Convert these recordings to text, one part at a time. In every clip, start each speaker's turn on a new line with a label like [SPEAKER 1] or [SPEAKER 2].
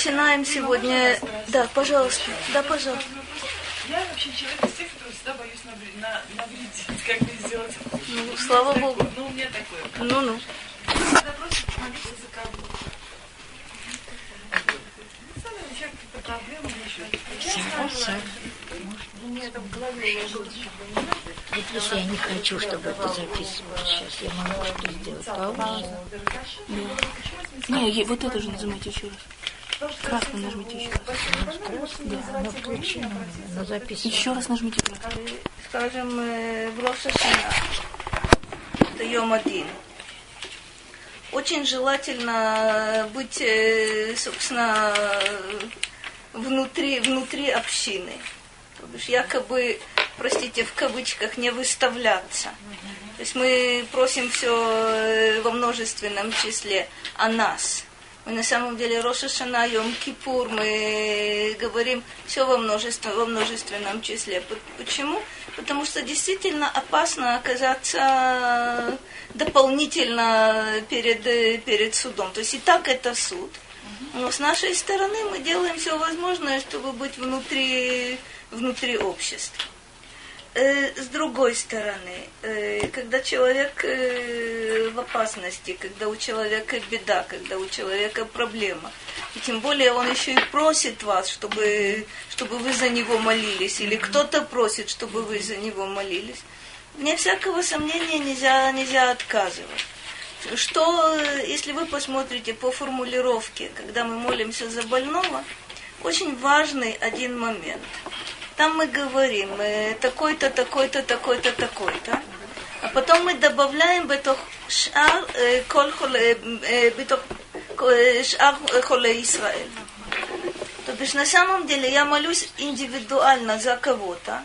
[SPEAKER 1] начинаем сегодня... Да, пожалуйста. Да, пожалуйста.
[SPEAKER 2] Я вообще человек из тех, который всегда боюсь навредить, как мне сделать.
[SPEAKER 1] Ну, слава Богу.
[SPEAKER 2] Ну, у меня такое.
[SPEAKER 1] Ну-ну.
[SPEAKER 2] Когда просто молиться за кого Сами у человека какие-то проблемы еще. У меня это в голове ложится.
[SPEAKER 3] Вот если я не хочу, чтобы это записывалось сейчас, я могу что сделать? Паузу?
[SPEAKER 4] Не, вот это же нажимайте еще раз. Красный нажмите еще раз.
[SPEAKER 3] Да, оно включено, но записывается.
[SPEAKER 4] Еще раз нажмите.
[SPEAKER 1] Скажем, э, в Рошашина. Это Йом один. Очень желательно быть, э, собственно, внутри, внутри общины. То бишь якобы, простите, в кавычках, не выставляться. То есть мы просим все во множественном числе о нас. Мы на самом деле Роша Шана, Йом Кипур, мы говорим все во, множестве, во множественном числе. Почему? Потому что действительно опасно оказаться дополнительно перед, перед судом. То есть и так это суд. Но с нашей стороны мы делаем все возможное, чтобы быть внутри, внутри общества. Э, С другой стороны, э, когда человек э, в опасности, когда у человека беда, когда у человека проблема, и тем более он еще и просит вас, чтобы, чтобы вы за него молились, или кто-то просит, чтобы вы за него молились, вне всякого сомнения нельзя, нельзя отказывать. Что, если вы посмотрите по формулировке, когда мы молимся за больного, очень важный один момент. Там мы говорим э, такой-то, такой-то, такой-то, такой-то. А потом мы добавляем бетох шар э, кол холе, э, бетох э, э. То бишь на самом деле я молюсь индивидуально за кого-то.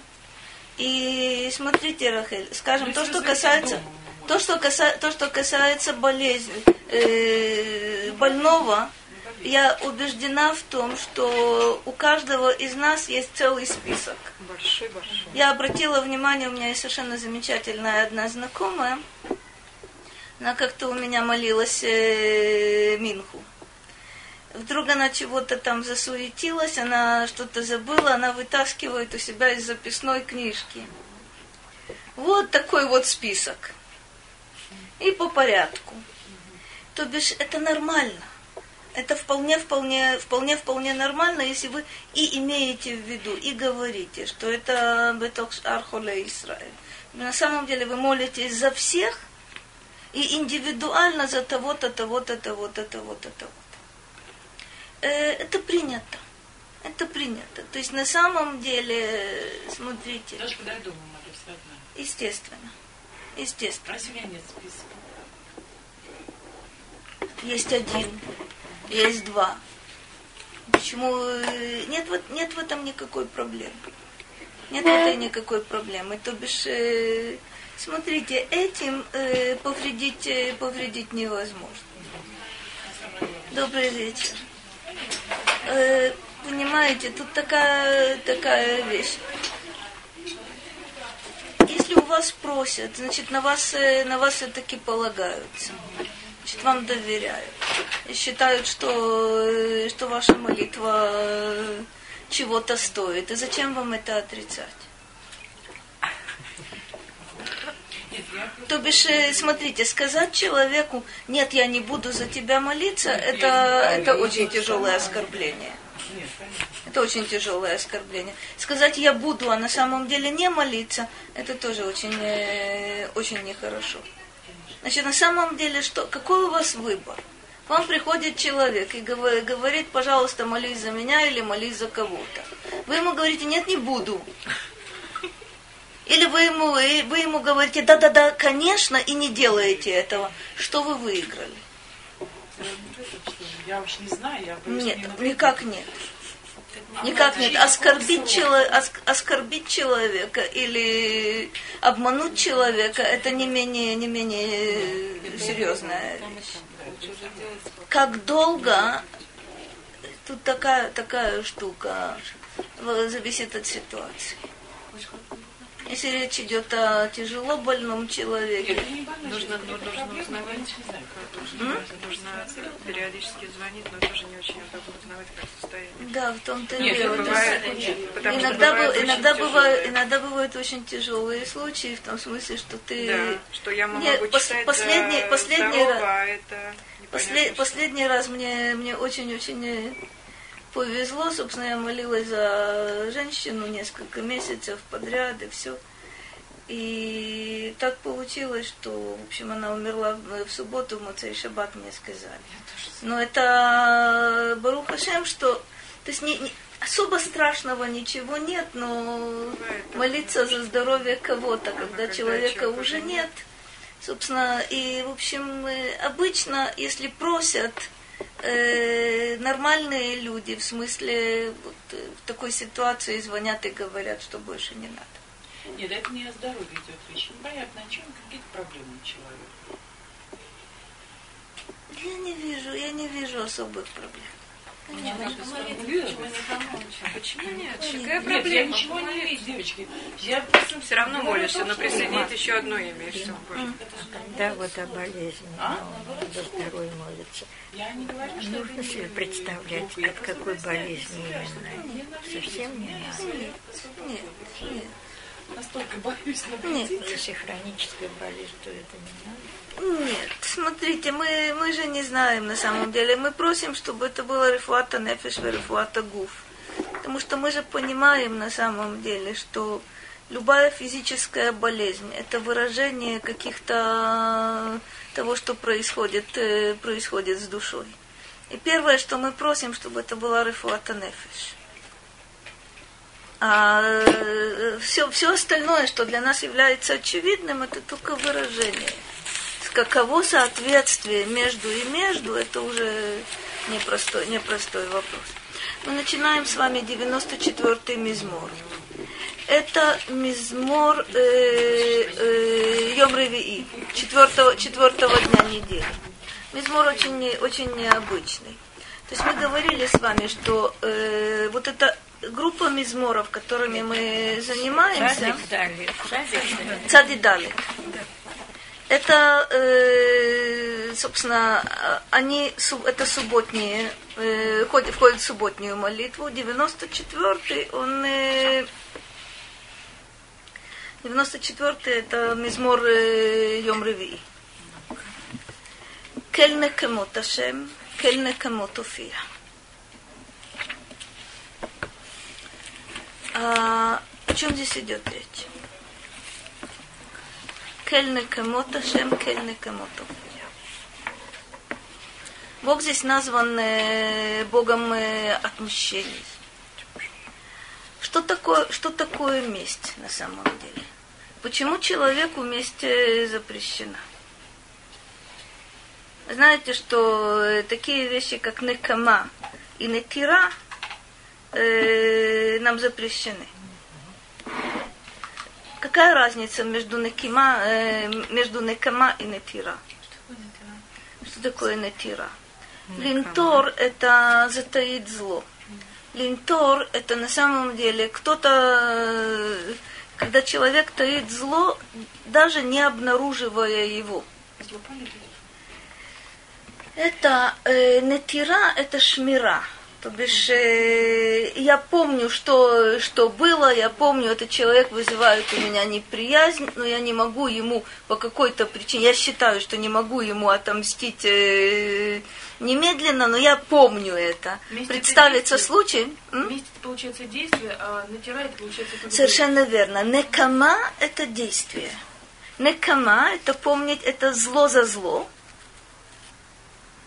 [SPEAKER 1] И смотрите, Рахель, скажем, то, что касается, то, что касается, то, что касается болезни, э, больного, я убеждена в том, что у каждого из нас есть целый список.
[SPEAKER 2] Большой, большой.
[SPEAKER 1] Я обратила внимание, у меня есть совершенно замечательная одна знакомая. Она как-то у меня молилась э, Минху. Вдруг она чего-то там засуетилась, она что-то забыла, она вытаскивает у себя из записной книжки. Вот такой вот список. И по порядку. То бишь, это нормально. Это вполне, вполне, вполне, вполне нормально, если вы и имеете в виду, и говорите, что это бетокс архоле Израиль. На самом деле вы молитесь за всех и индивидуально за того-то, того-то, того-то, того-то, того-то. Э, Это принято. Это принято. То есть на самом деле, смотрите,
[SPEAKER 2] Даже когда я дома молюсь, одна.
[SPEAKER 1] естественно. Естественно.
[SPEAKER 2] У меня нет списка?
[SPEAKER 1] Есть один, есть два. Почему э, нет, вот- нет в этом никакой проблемы? Нет в этой никакой проблемы. То бишь, э, смотрите, этим э, повредить, э, повредить невозможно. Добрый вечер. Э, понимаете, тут такая, такая вещь. Если у вас просят, значит, на вас, э, на вас все-таки полагаются. Значит, вам доверяют. И считают, что, э, что ваша молитва э, чего-то стоит. И зачем вам это отрицать? То бишь, э, смотрите, сказать человеку, нет, я не буду за тебя молиться, это, это очень тяжелое оскорбление. Это очень тяжелое оскорбление. Сказать я буду, а на самом деле не молиться, это тоже очень, очень нехорошо. Значит, на самом деле, что, какой у вас выбор? К вам приходит человек и говор- говорит, пожалуйста, молись за меня или молись за кого-то. Вы ему говорите, нет, не буду. Или вы ему, вы ему говорите, да-да-да, конечно, и не делаете этого. Что вы выиграли?
[SPEAKER 2] Я уж не знаю, я не
[SPEAKER 1] Нет,
[SPEAKER 2] навредить.
[SPEAKER 1] никак нет. Никак нет. Оскорбить, чело- ос- оскорбить человека или обмануть человека, это не менее, не менее серьезная вещь. Как долго, тут такая, такая штука, зависит от ситуации. Если речь идет о тяжело больном человеке,
[SPEAKER 2] Нет. Нужно, ну, нужно узнавать, нужно, нужно периодически звонить, но тоже не очень удобно узнавать, как состояние.
[SPEAKER 1] Да, в том-то и
[SPEAKER 2] Нет,
[SPEAKER 1] дело.
[SPEAKER 2] бывает, что
[SPEAKER 1] Иногда,
[SPEAKER 2] бывает
[SPEAKER 1] иногда, бывают, иногда бывают очень тяжелые случаи, в том смысле, что ты...
[SPEAKER 2] Да, что я могу
[SPEAKER 1] Нет, пос-
[SPEAKER 2] читать
[SPEAKER 1] последний-
[SPEAKER 2] за
[SPEAKER 1] последний
[SPEAKER 2] здорово,
[SPEAKER 1] раз-
[SPEAKER 2] а это
[SPEAKER 1] После-
[SPEAKER 2] непонятно что.
[SPEAKER 1] последний раз мне, мне очень-очень э, повезло. Собственно, я молилась за женщину несколько месяцев подряд и все. И так получилось, что, в общем, она умерла в, субботу, в Моцей Шаббат мне сказали. Но это Барух Хашем, что... То есть не, не- особо страшного ничего нет, но молиться за здоровье кого-то, когда человека уже нет. Собственно, и, в общем, э, обычно, если просят э, нормальные люди, в смысле, вот, э, в такой ситуации звонят и говорят, что больше не надо.
[SPEAKER 5] Нет, это не о здоровье идет речь. Непонятно, о чем какие-то проблемы у человека.
[SPEAKER 1] Я не вижу, я не вижу особых проблем.
[SPEAKER 5] Сформулировать.
[SPEAKER 2] Почему нет?
[SPEAKER 1] Нет,
[SPEAKER 2] Какая
[SPEAKER 5] Нет, я
[SPEAKER 2] проблема?
[SPEAKER 5] ничего не вижу, девочки. Я
[SPEAKER 2] Все равно молишься,
[SPEAKER 5] том,
[SPEAKER 2] но присоединить еще одно имя, и все.
[SPEAKER 3] Да, вот о болезни,
[SPEAKER 5] А?
[SPEAKER 3] ну, за здоровье молится.
[SPEAKER 5] Я не говорю, что
[SPEAKER 3] Нужно себе представлять, от какой болезни именно. Совсем не надо.
[SPEAKER 1] Нет, нет, нет.
[SPEAKER 5] Настолько боюсь
[SPEAKER 1] Нет.
[SPEAKER 5] наблюдать.
[SPEAKER 3] Если хроническая болезнь, то это не надо.
[SPEAKER 1] Нет, смотрите, мы, мы же не знаем на самом деле. Мы просим, чтобы это было рефуата нефиш, рефуата гуф. Потому что мы же понимаем на самом деле, что любая физическая болезнь – это выражение каких-то того, что происходит, э, происходит с душой. И первое, что мы просим, чтобы это была рефуата нефиш. А все, все остальное, что для нас является очевидным, это только выражение. Каково соответствие между и между, это уже непростой, непростой вопрос. Мы начинаем с вами 94-й мизмор. Это мизмор э, э, Йом Ревии, четвертого, четвертого дня недели. Мизмор очень, очень необычный. То есть мы говорили с вами, что э, вот эта группа мизморов, которыми мы занимаемся,
[SPEAKER 3] Садик дали.
[SPEAKER 1] Это, э, собственно, они, это субботние, э, входят, входят в субботнюю молитву. 94-й, он... э, 94-й это мизмор э, Йом Ревии. Кель некемот Ашем, кель некемот Офия. А, о чем здесь идет речь? Кель некемот Ашем, кель некемот Офия. Бог здесь назван э, Богом э, отмщений. Что такое, что такое месть на самом деле? Почему человеку месть э, запрещена? Знаете, что э, такие вещи, как некама и нетира, э, нам запрещены. Какая разница между некима, э, между некама и нетира? Что такое нетира? Линтор – это затаить зло. Линтор – это на самом деле кто-то, э, когда человек таит зло, даже не обнаруживая его. Это э, нетира, это шмира. То бишь, э, я помню, что, что было, я помню, этот человек вызывает у меня неприязнь, но я не могу ему по какой-то причине, я считаю, что не могу ему отомстить э, немедленно, но я помню это.
[SPEAKER 4] Это
[SPEAKER 1] Представится
[SPEAKER 4] действие.
[SPEAKER 1] случай. м?
[SPEAKER 4] Это получается действие, а натирает получается это
[SPEAKER 1] Совершенно верно. Некама – это действие. Некама – это помнить, это зло за зло.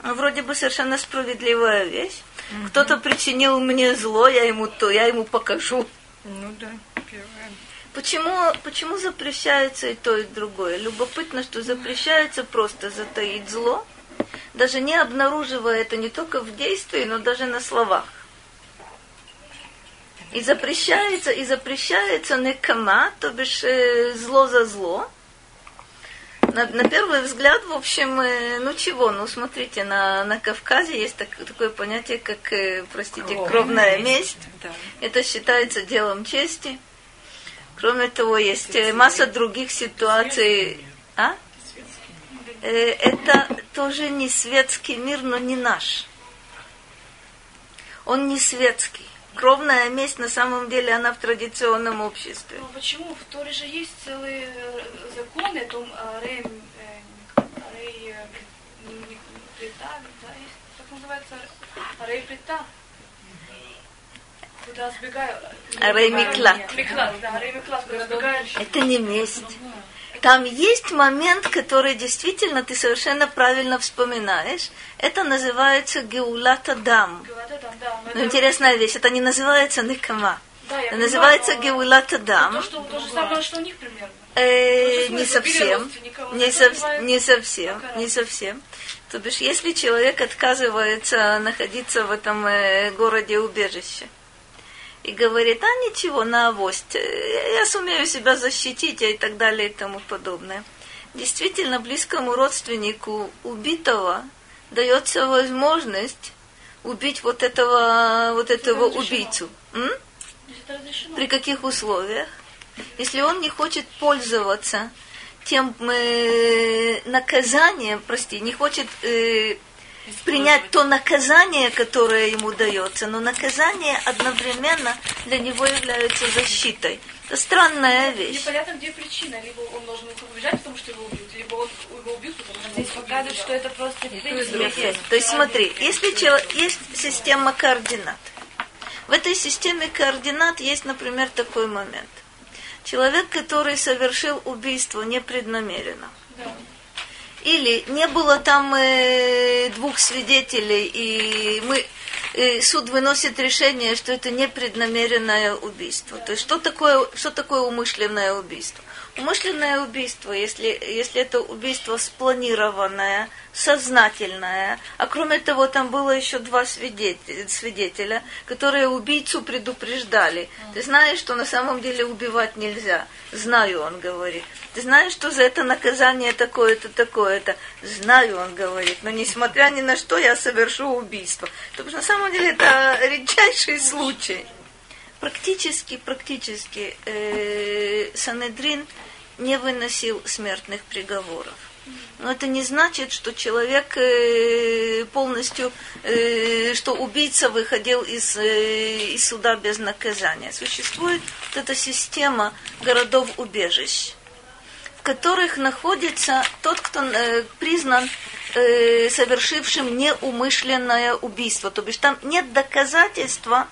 [SPEAKER 1] Вроде бы совершенно справедливая вещь. Кто-то причинил мне зло, я ему то, я ему покажу.
[SPEAKER 3] Ну да, первое.
[SPEAKER 1] Почему, почему запрещается и то, и другое? Любопытно, что запрещается просто затаить зло, даже не обнаруживая это не только в действии, но даже на словах. И запрещается, и запрещается некама, то бишь э, зло за зло. На, на первый взгляд, в общем, э, ну чего, ну смотрите, на, на Кавказе есть так- такое понятие, как, э, простите, кровная месть.
[SPEAKER 2] Да.
[SPEAKER 1] Это считается делом чести. Кроме того, есть э, масса других ситуаций. А? э, это тоже не светский мир, но не наш. Он не светский. Кровная месть на самом деле она в традиционном обществе.
[SPEAKER 4] Но почему? В Торе же есть целые э, законы, том а, рей, э, рей э, м, плита, да, есть, как называется, рей плита. Куда сбегаю?
[SPEAKER 1] Рей миклат.
[SPEAKER 4] Миклат, да, рей миклат, куда.
[SPEAKER 1] Это не месть. Там есть момент, который действительно ты совершенно правильно вспоминаешь. Это называется геулата дам.
[SPEAKER 4] Да, но
[SPEAKER 1] Но
[SPEAKER 4] это-
[SPEAKER 1] интересная вещь, это не называется никама.
[SPEAKER 4] да,
[SPEAKER 1] Это называется геулата
[SPEAKER 4] То,
[SPEAKER 1] дам.
[SPEAKER 4] что, то же самое, что у них примерно.
[SPEAKER 1] Э,
[SPEAKER 4] Ну,
[SPEAKER 1] не совсем. Не, сов- не совсем. Не совсем. То бишь, если человек отказывается находиться в этом э, городе убежище и говорит, а ничего, на авось, э, я сумею себя защитить и так далее и тому подобное. Действительно, близкому родственнику убитого дается возможность убить вот этого, вот этого убийцу. М? При каких условиях? Если он не хочет пользоваться тем э, наказанием, прости, не хочет э, принять то наказание, которое ему дается, но наказание одновременно для него является защитой. Это странная вещь.
[SPEAKER 4] Непонятно, где причина. Либо он должен убежать, потому что его убьют, либо он его убьют, потому что
[SPEAKER 2] Здесь показывает, что это просто.
[SPEAKER 1] То есть смотри, если есть система координат, в этой системе координат есть, например, такой момент. Человек, который совершил убийство непреднамеренно,
[SPEAKER 4] Да.
[SPEAKER 1] Или не было там э, двух свидетелей, и мы э, суд выносит решение, что это непреднамеренное убийство. То есть что такое, что такое умышленное убийство? Умышленное убийство, если, если это убийство спланированное, сознательное, а кроме того, там было еще два свидетеля, свидетеля которые убийцу предупреждали. Ты знаешь, что на самом деле убивать нельзя. Знаю, он говорит. Ты знаешь, что за это наказание такое-то, такое-то. Знаю, он говорит. Но несмотря ни на что, я совершу убийство. Потому что на самом деле это редчайший случай. Практически, практически э, Санедрин не выносил смертных приговоров. Но это не значит, что человек э, полностью, э, что убийца выходил из, э, из суда без наказания. Существует вот эта система городов-убежищ, в которых находится тот, кто э, признан э, совершившим неумышленное убийство. То бишь там нет доказательства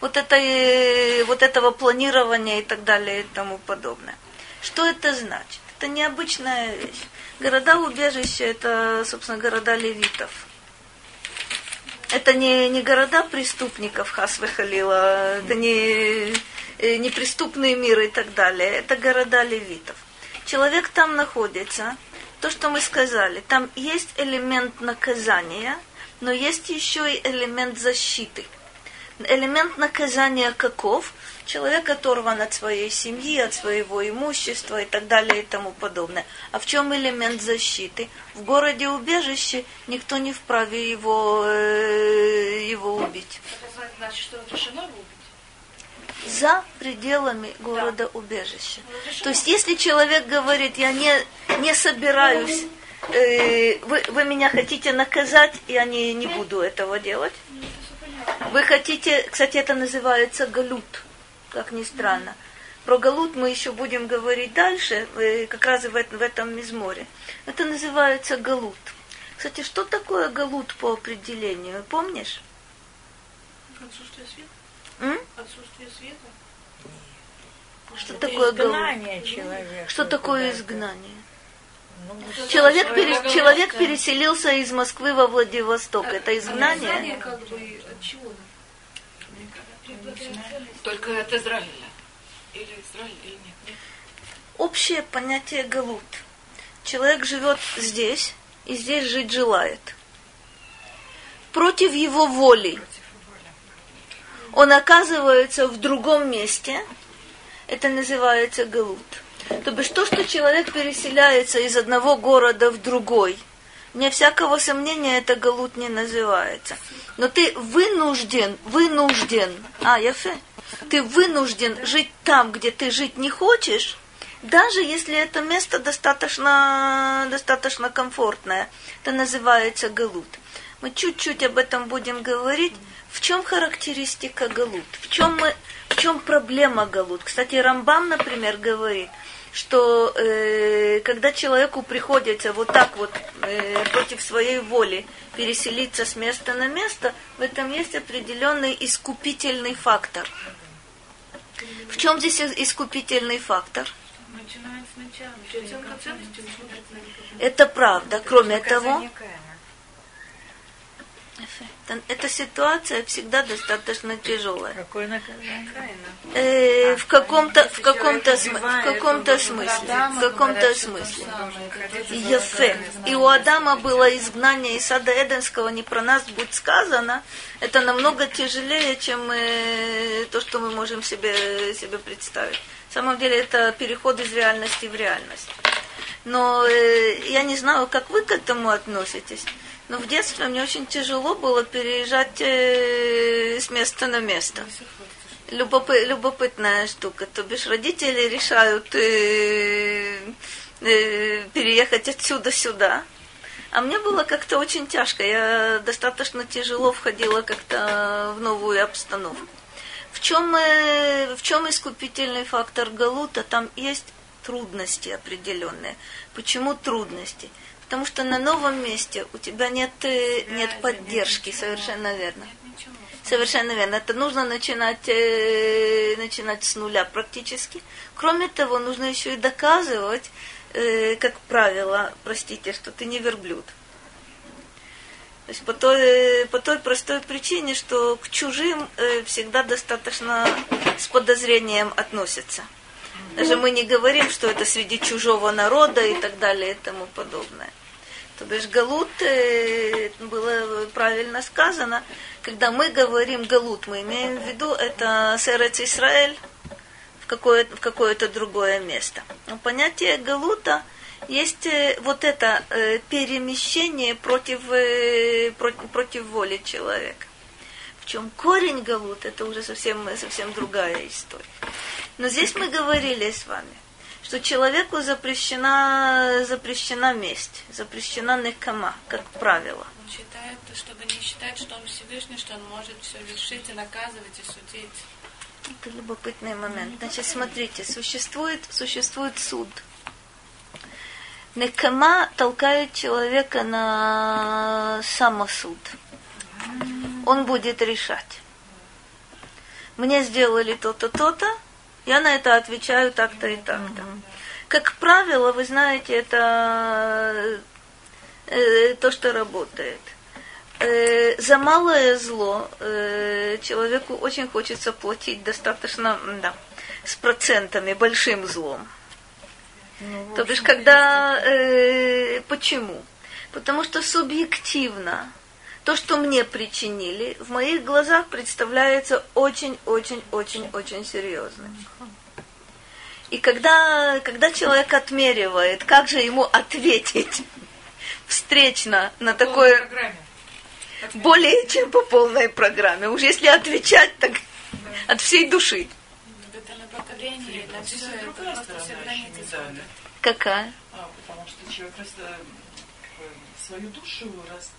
[SPEAKER 1] вот, этой, э, вот этого планирования и так далее и тому подобное. Что это значит? Это необычная вещь. Города-убежища – это, собственно, города левитов. Это не, не города преступников, Хасве Халила, это не, э, не преступный мир и так далее. Это города левитов. Человек там находится, то, что мы сказали, там есть элемент наказания, но есть еще и элемент защиты. Элемент наказания каков? Человек оторван от своей семьи, от своего имущества и так далее и тому подобное. А в чем элемент защиты? В городе убежище никто не вправе его, э, его убить.
[SPEAKER 4] Это значит, что разрешено его убить?
[SPEAKER 1] За пределами города убежища.
[SPEAKER 4] Разрешено.
[SPEAKER 1] То есть, если человек говорит, я не, не собираюсь, э, вы, вы меня хотите наказать, я не, не буду этого делать.
[SPEAKER 4] Ну, это всё понятно.
[SPEAKER 1] Вы хотите, кстати, это называется галут, как ни странно. Про галут мы еще будем говорить дальше, э, как раз в этом, в этом мизморе. Это называется галут. Кстати, что такое галут по определению, помнишь?
[SPEAKER 5] Отсутствие света?
[SPEAKER 1] М?
[SPEAKER 5] Отсутствие света?
[SPEAKER 1] Что
[SPEAKER 3] Это
[SPEAKER 1] такое галут?
[SPEAKER 3] изгнание человека.
[SPEAKER 1] Что такое изгнание? Человек, пере- человек переселился из Москвы во Владивосток. Это изгнание?
[SPEAKER 4] Наказание как бы от чего?
[SPEAKER 5] Только от Израиля. Или Израиль, или нет.
[SPEAKER 1] Общее понятие галут. Человек живет здесь и здесь жить желает. Против его воли он оказывается в другом месте. Это называется галут. То бишь то, что человек переселяется из одного города в другой, вне всякого сомнения это галут не называется. Но ты вынужден, вынужден, а, яфе, ты вынужден жить там, где ты жить не хочешь, даже если это место достаточно, достаточно комфортное. Это называется галут. Мы чуть-чуть об этом будем говорить. В чем характеристика галут? В чем, мы, в чем проблема галут? Кстати, Рамбам, например, говорит, что э, когда человеку приходится вот так вот э, против своей воли переселиться с места на место, в этом есть определенный искупительный фактор. В чем здесь искупительный фактор?
[SPEAKER 4] Начинаем сначала.
[SPEAKER 1] Это правда. Кроме того, эта ситуация всегда достаточно тяжелая.
[SPEAKER 3] Какое наказание?
[SPEAKER 1] Э, в каком-то в каком-то в каком-то смысле, в каком-то смысле. Ефе. И у Адама было изгнание из сада Эденского, не про нас будет сказано. Это намного тяжелее, чем э, то, что мы можем себе, себе представить. На самом деле это переход из реальности в реальность. Но э, я не знаю, как вы к этому относитесь. Но в детстве мне очень тяжело было переезжать э, с места на место. Любопы, любопытная штука. То бишь родители решают э, э, переехать отсюда сюда. А мне было как-то очень тяжко. Я достаточно тяжело входила как-то в новую обстановку. В чем, э, в чем искупительный фактор Галута? Там есть трудности определенные. Почему трудности? Потому что на новом месте у тебя нет, э, нет поддержки, совершенно верно. Совершенно верно. Это нужно начинать, э, начинать с нуля практически. Кроме того, нужно еще и доказывать, э, как правило, простите, что ты не верблюд. То есть по той, по той простой причине, что к чужим э, всегда достаточно с подозрением относятся. Даже мы не говорим, что это среди чужого народа и так далее и тому подобное. То бишь галут, э, было правильно сказано, когда мы говорим галут, мы имеем в виду это Серец Израиль в какое-то, в какое-то другое место. Но понятие галута есть э, вот это э, перемещение против, против, против воли человека. В чем корень галут, это уже совсем, совсем другая история. Но здесь мы говорили с вами, что человеку запрещена, запрещена месть, запрещена некама, как правило.
[SPEAKER 4] Он считает, чтобы не считать, что он Всевышний, что он может все решить и наказывать и судить.
[SPEAKER 1] Это любопытный момент. Значит, смотрите, существует, существует суд. Некама толкает человека на самосуд. Он будет решать. Мне сделали то-то, то-то, я на это отвечаю так-то и так-то. Как правило, вы знаете, это э, то, что работает. Э, за малое зло э, человеку очень хочется платить достаточно, да, с процентами, большим злом. Ну, то бишь, когда... Э, почему? Потому что субъективно то, что мне причинили, в моих глазах представляется очень-очень-очень-очень серьезным. И когда, когда человек отмеривает, как же ему ответить встречно на такое... Более чем по полной программе. Уж если отвечать, так от всей души.
[SPEAKER 4] Это на поколение, на все, это просто
[SPEAKER 1] Какая?
[SPEAKER 5] А, потому что человек просто свою душу раз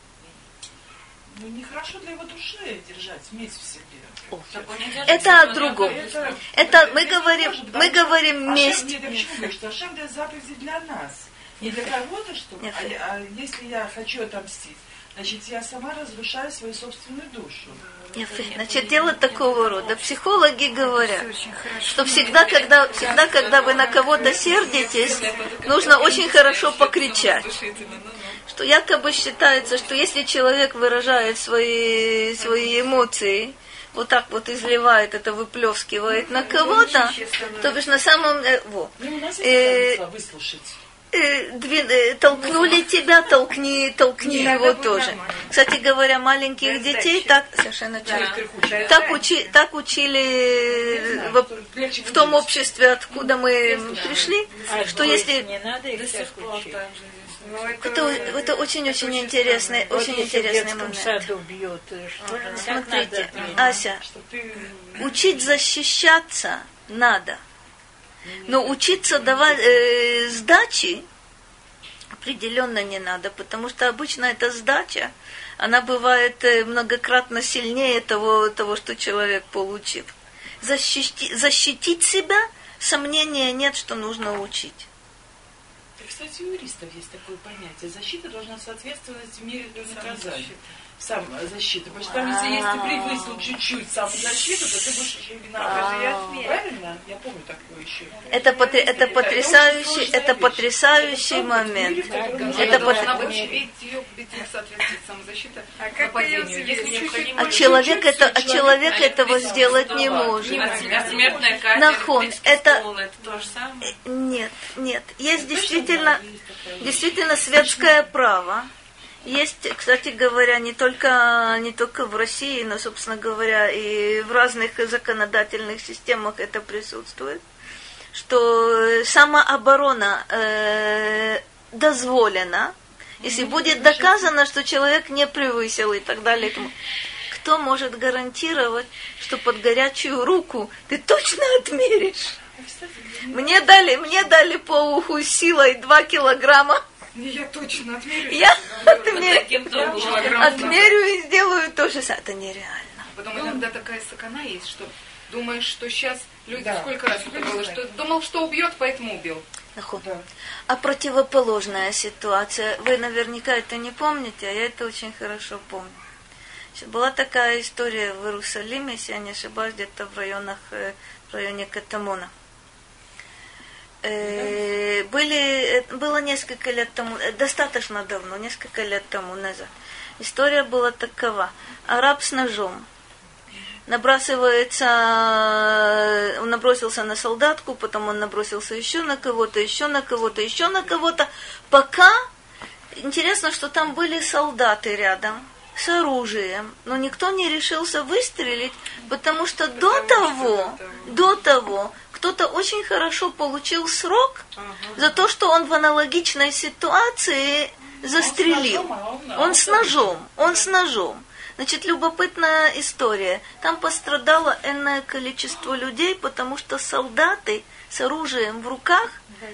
[SPEAKER 5] ну, нехорошо для его души держать месть в себе.
[SPEAKER 1] Это о другом. Это, это мы говорим, тоже, мы говорим месть.
[SPEAKER 5] Ашем, я почему что Ашем дает заповеди для нас. Не для кого-то, что а, а если я хочу отомстить, значит, я сама разрушаю свою собственную душу.
[SPEAKER 1] Значит, дело такого рода. Психологи говорят, что всегда, когда, всегда, когда вы на кого-то сердитесь, нужно очень хорошо покричать что якобы считается, что если человек выражает свои, свои эмоции, вот так вот изливает это, выплескивает на кого-то, то бишь на самом деле... Вот. Э, э, э, толкнули тебя, толкни, толкни его тоже. Кстати говоря, маленьких детей так совершенно так, учи, так учили в, в том обществе, откуда мы пришли, что если
[SPEAKER 3] ну,
[SPEAKER 1] это, это очень-очень интересный, вот очень интересный момент.
[SPEAKER 3] Саду бьет, что
[SPEAKER 1] ага. Смотрите, Ася, учить защищаться надо. Но учиться давать э, сдачи определенно не надо, потому что обычно эта сдача, она бывает э, многократно сильнее того, того что человек получил. Защити, защитить себя сомнения нет, что нужно учить.
[SPEAKER 5] Кстати, у юристов есть такое понятие. Защита должна соответствовать мере наказания самозащиты. Потому что там, если, если ты превысил чуть-чуть самозащиту, то ты будешь еще виноват. Правильно? Я помню такое еще.
[SPEAKER 1] Это, потр... это потрясающий, это потрясающий момент. Это
[SPEAKER 2] соответствует самозащита нападению.
[SPEAKER 1] А человек это, а человек этого сделать не может. Нахон, это
[SPEAKER 2] это то же самое.
[SPEAKER 1] нет, нет. Есть действительно, действительно светское право. Есть, кстати говоря, не только, не только в России, но, собственно говоря, и в разных законодательных системах это присутствует, что самооборона э, дозволена, если будет доказано, что человек не превысил и так далее. Кто может гарантировать, что под горячую руку ты точно отмеришь? Мне дали, мне дали по уху силой 2 килограмма
[SPEAKER 2] Я точно отмерю.
[SPEAKER 1] я отмерю, и сделаю то же самое. Это нереально.
[SPEAKER 2] Потом иногда такая сакана есть, что думаешь, что сейчас люди
[SPEAKER 5] Да.
[SPEAKER 2] сколько раз это было, что думал, что убьет, поэтому убил.
[SPEAKER 1] Нахуй.
[SPEAKER 5] Да.
[SPEAKER 1] А противоположная ситуация, вы наверняка это не помните, а я это очень хорошо помню. Значит, Была такая история в Иерусалиме, если я не ошибаюсь, где-то в районах, э, в районе Катамона. Э, Были, э, было несколько лет тому, э, достаточно давно, несколько лет тому назад. История была такова. Араб с ножом набрасывается, он набросился на солдатку, потом он набросился еще на кого-то, еще на кого-то, еще на кого-то, пока, интересно, что там были солдаты рядом с оружием, но никто не решился выстрелить, потому что до того, до того, кто-то очень хорошо получил срок за то, что он в аналогичной ситуации застрелил. Он с ножом, он с ножом. Значит, любопытная история. Там пострадало энное количество людей, потому что солдаты с оружием в руках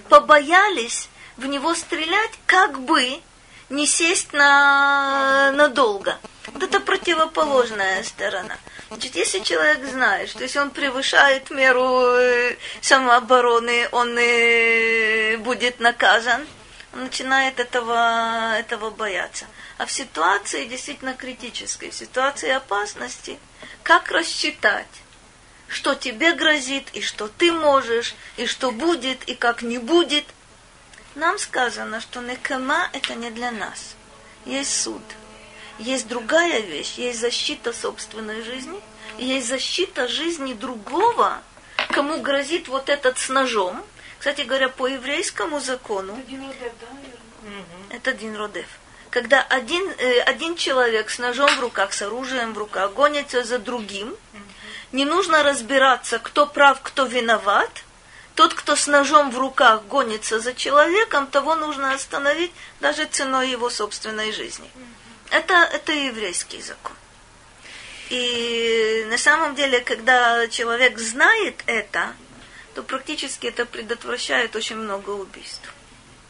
[SPEAKER 1] побоялись в него стрелять, как бы не сесть на надолго. Вот это противоположная сторона. Значит, если человек знает, что если он превышает меру э, самообороны, он э, будет наказан, он начинает этого, этого бояться. А в ситуации действительно критической, в ситуации опасности, как рассчитать, что тебе грозит, и что ты можешь, и что будет, и как не будет. Нам сказано, что некама это не для нас. Есть суд. Есть другая вещь, есть защита собственной жизни, есть защита жизни другого, кому грозит вот этот с ножом. Кстати говоря, по еврейскому закону,
[SPEAKER 4] Родев, да,
[SPEAKER 1] это Дин Родев. Когда один, э, один человек с ножом в руках, с оружием в руках, гонится за другим, не нужно разбираться, кто прав, кто виноват. Тот, кто с ножом в руках гонится за человеком, того нужно остановить даже ценой его собственной жизни. Это, это еврейский закон. И на самом деле, когда человек знает это, то практически это предотвращает очень много убийств.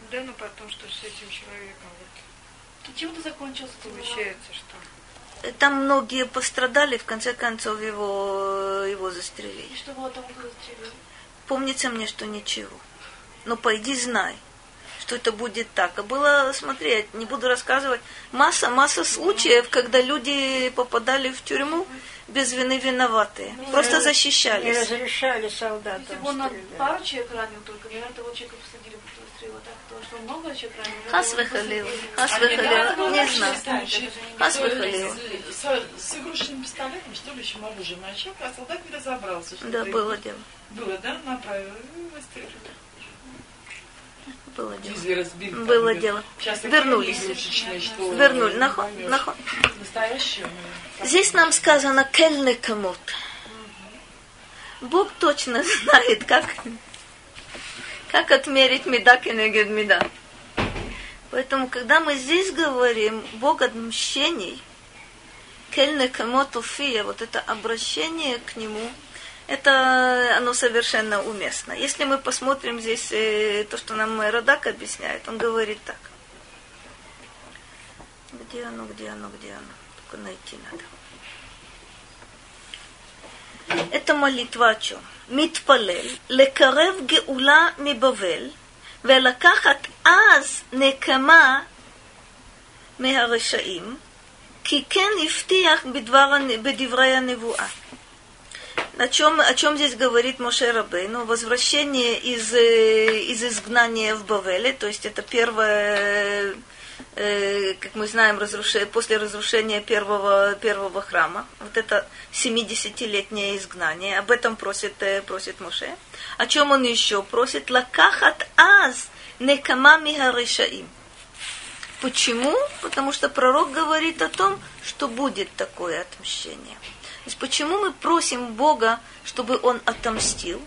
[SPEAKER 2] Да, но потом, что с этим человеком вот
[SPEAKER 4] Чем это закончилось?
[SPEAKER 2] получается, что...
[SPEAKER 1] Там многие пострадали, в конце концов его, его застрелили.
[SPEAKER 4] И что было тому, кто застрелил?
[SPEAKER 1] Помнится мне, что ничего. Но пойди знай, что это будет так. А было, смотри, я не буду рассказывать, масса, масса случаев, когда люди попадали в тюрьму без вины виноватые. Просто
[SPEAKER 3] Не
[SPEAKER 1] защищались.
[SPEAKER 3] разрешали солдатам
[SPEAKER 4] Если бы он пару человек ранил только, наверное, того человека посадили бы, кто застрелил. Так, потому что много.
[SPEAKER 1] Хас выхалил, хас выхалил, не знаю. Хас выхалил.
[SPEAKER 5] с, игрушечным пистолетом, что ли, еще оружием, а человек, а солдат не разобрался.
[SPEAKER 1] Да, было дело.
[SPEAKER 5] Было, да, направил, выстрелил.
[SPEAKER 1] Было дело.
[SPEAKER 5] Дизель разбил. там,
[SPEAKER 1] Было дело. Вернулись. Вернули.
[SPEAKER 5] Настоящие. ну,
[SPEAKER 1] Здесь нам сказано кельный комод. Бог точно знает, как, как отмерить меда кенегед меда. Поэтому, когда мы здесь говорим Бог отмщений, кельный комод уфия, вот это обращение к Нему, это оно совершенно уместно. Если мы посмотрим здесь э, то, что нам Радак объясняет, он говорит так. Где оно, где оно, где оно? Только найти надо. Это молитва о чем? מתפלל לקרב גאולה מבבל ולקחת אז נקמה מהרשעים, כי כן הבטיח בדבר, בדברי הנבואה. О чем, о чем здесь говорит Моше Рабейну? Возвращение из, из изгнания в Бавеле, то есть это первое Э, как мы знаем, разруш... после разрушения первого, первого храма, вот это 70-летнее изгнание, об этом просит, э, просит Моше. О чем он еще просит? Лакахат аз некамами харишаим. Почему? Потому что пророк говорит о том, что будет такое отмщение. То есть почему мы просим Бога, чтобы Он отомстил?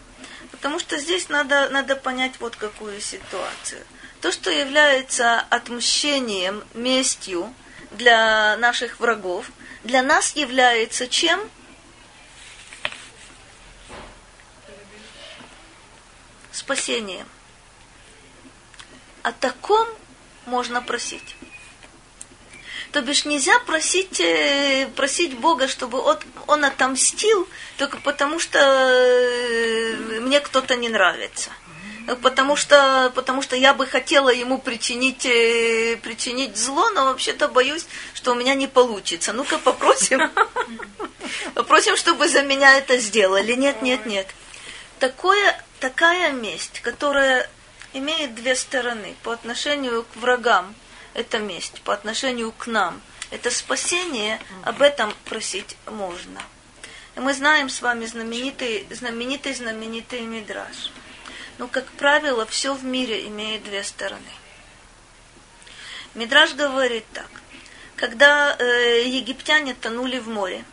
[SPEAKER 1] Потому что здесь надо, надо понять вот какую ситуацию – то, что является отмщением, местью для наших врагов, для нас является чем? Спасением. О таком можно просить. То бишь нельзя просить, э, просить Бога, чтобы он, он отомстил, только потому что э, мне кто-то не нравится потому что, потому что я бы хотела ему причинить, э, причинить зло, но вообще-то боюсь, что у меня не получится. Ну-ка попросим, попросим, чтобы за меня это сделали. Нет, нет, нет. Такое, такая месть, которая имеет две стороны. По отношению к врагам это месть, по отношению к нам это спасение, об этом просить можно. И мы знаем с вами знаменитый, знаменитый, знаменитый мидраж. Но, как правило, все в мире имеет две стороны. Мидраж говорит так. Когда э, египтяне тонули в море,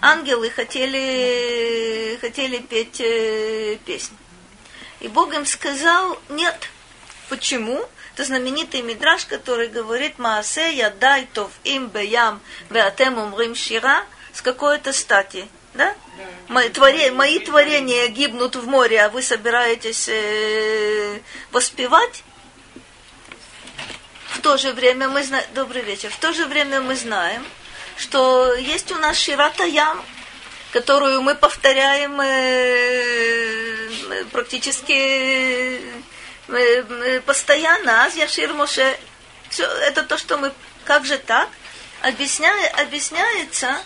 [SPEAKER 1] ангелы хотели, хотели петь э, песнь. И Бог им сказал, нет. Почему? Это знаменитый мидраж, который говорит Маасе ядай тов им беям веатем умрим шира с какой-то стати. Да? Мои, творе, мои творения гибнут в море, а вы собираетесь э, воспевать? В то же время мы знаем, добрый вечер, в то же время мы знаем, что есть у нас Ширата Ям, которую мы повторяем э, практически э, постоянно. Аз Яшир. Все, это то, что мы... Как же так? Объясняет, объясняется,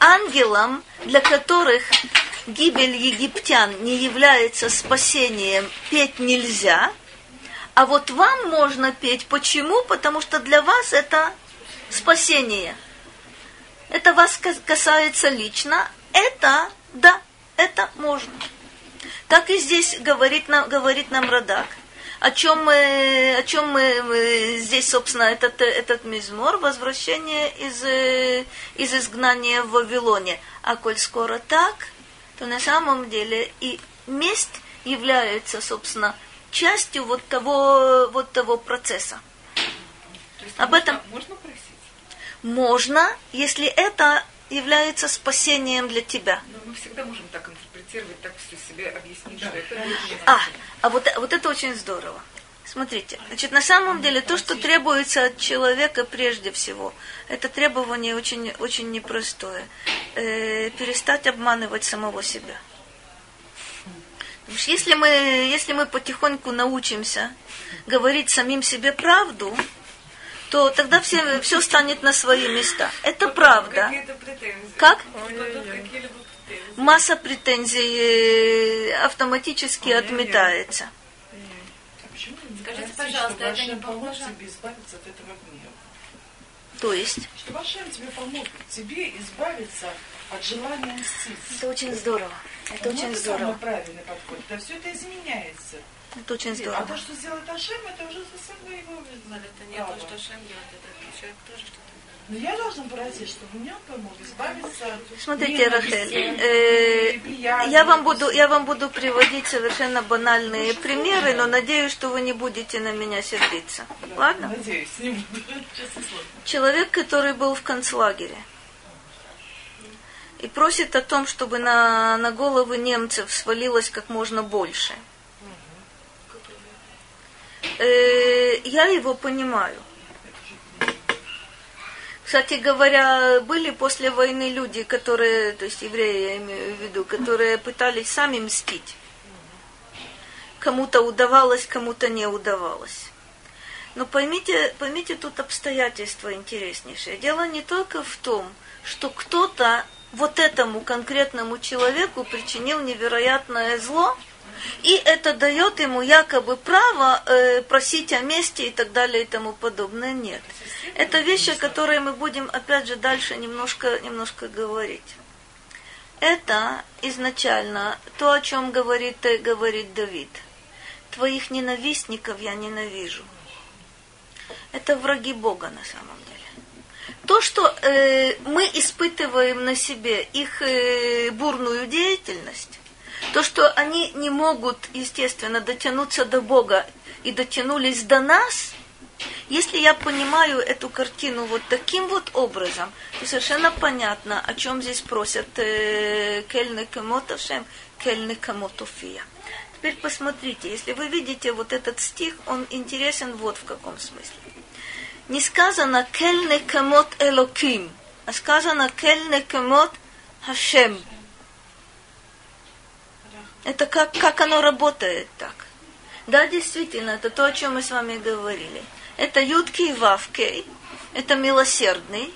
[SPEAKER 1] ангелам, для которых гибель египтян не является спасением, петь нельзя, а вот вам можно петь. Почему? Потому что для вас это спасение. Это вас касается лично. Это, да, это можно. Так и здесь говорит нам, говорит нам Радак – о чем мы, о чем мы, мы здесь, собственно, этот, этот мизмор, возвращение из, из изгнания в Вавилоне. А коль скоро так, то на самом деле и месть является, собственно, частью вот того, вот того процесса.
[SPEAKER 2] То есть Об можно, этом можно просить?
[SPEAKER 1] Можно, если это является спасением для тебя.
[SPEAKER 2] Но мы всегда можем так интерпретировать, так все себе объяснить, да. что это
[SPEAKER 1] А, а вот, вот это очень здорово. Смотрите, значит, на самом деле то, что требуется от человека прежде всего, это требование очень, очень непростое. Э, перестать обманывать самого себя. Потому что если мы, если мы потихоньку научимся говорить самим себе правду, то тогда все, все станет на свои места. Это правда. Как? Масса претензий э, автоматически отметается.
[SPEAKER 4] Скажите, пожалуйста, это не похоже?
[SPEAKER 5] тебе избавиться от этого гнева.
[SPEAKER 1] То есть?
[SPEAKER 5] Что Ашем тебе помог тебе избавиться от желания мстить.
[SPEAKER 1] Это очень здорово. Это
[SPEAKER 5] вот
[SPEAKER 1] очень
[SPEAKER 5] это
[SPEAKER 1] здорово.
[SPEAKER 5] самый правильный подход. Да все это изменяется.
[SPEAKER 1] Это очень здорово.
[SPEAKER 5] А то, что сделает Ашем, это уже совсем его
[SPEAKER 4] Но это не то, что Ашем делает, это человек тоже что-то
[SPEAKER 5] но я должна просить, чтобы мне помог избавиться от
[SPEAKER 1] Смотрите, Рахель, э, я, вам буду, я вам буду приводить совершенно банальные примеры, но надеюсь, что вы не будете на меня сердиться.
[SPEAKER 5] Да,
[SPEAKER 1] Ладно?
[SPEAKER 5] Надеюсь, не буду.
[SPEAKER 1] Человек, который был в концлагере. и просит о том, чтобы на, на головы немцев свалилось как можно больше. Э, я его понимаю. Кстати говоря, были после войны люди, которые, то есть евреи я имею в виду, которые пытались сами мстить. Кому-то удавалось, кому-то не удавалось. Но поймите, поймите тут обстоятельства интереснейшие. Дело не только в том, что кто-то вот этому конкретному человеку причинил невероятное зло, и это дает ему якобы право э, просить о месте и так далее и тому подобное. Нет. Это вещи, о которых мы будем опять же дальше немножко, немножко говорить. Это изначально то, о чем говорит, говорит Давид. Твоих ненавистников я ненавижу. Это враги Бога на самом деле то, что э, мы испытываем на себе их э, бурную деятельность, то, что они не могут, естественно, дотянуться до Бога и дотянулись до нас, если я понимаю эту картину вот таким вот образом, то совершенно понятно, о чем здесь просят э, Кельны Камотовшем, Кельны Камотофия. Теперь посмотрите, если вы видите вот этот стих, он интересен вот в каком смысле не сказано «кель некамот элоким», а сказано «кель некамот Хашем». Это как, как оно работает так. Да, действительно, это то, о чем мы с вами говорили. Это Юдки и Вавкей, это милосердный,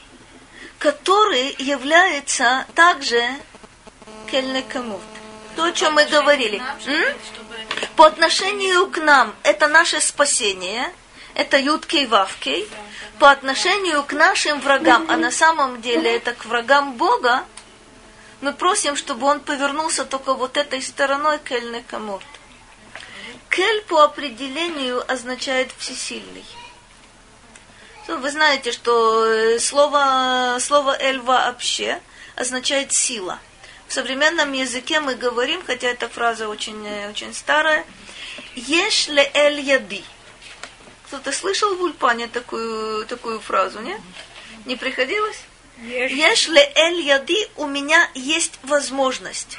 [SPEAKER 1] который является также Кельнекамут. То, о чем мы говорили. М? По отношению к нам, это наше спасение – это Юткей Вавкей, по отношению к нашим врагам, а на самом деле это к врагам Бога, мы просим, чтобы он повернулся только вот этой стороной к Эль-Некамот. Кель по определению означает всесильный. Ну, вы знаете, что э, слово, слово «эль» вообще означает «сила». В современном языке мы говорим, хотя эта фраза очень, э, очень старая, «Еш ле эль яди» – кто-то слышал в Ульпане такую, такую фразу, не? Не приходилось? Если эль яди, у меня есть возможность.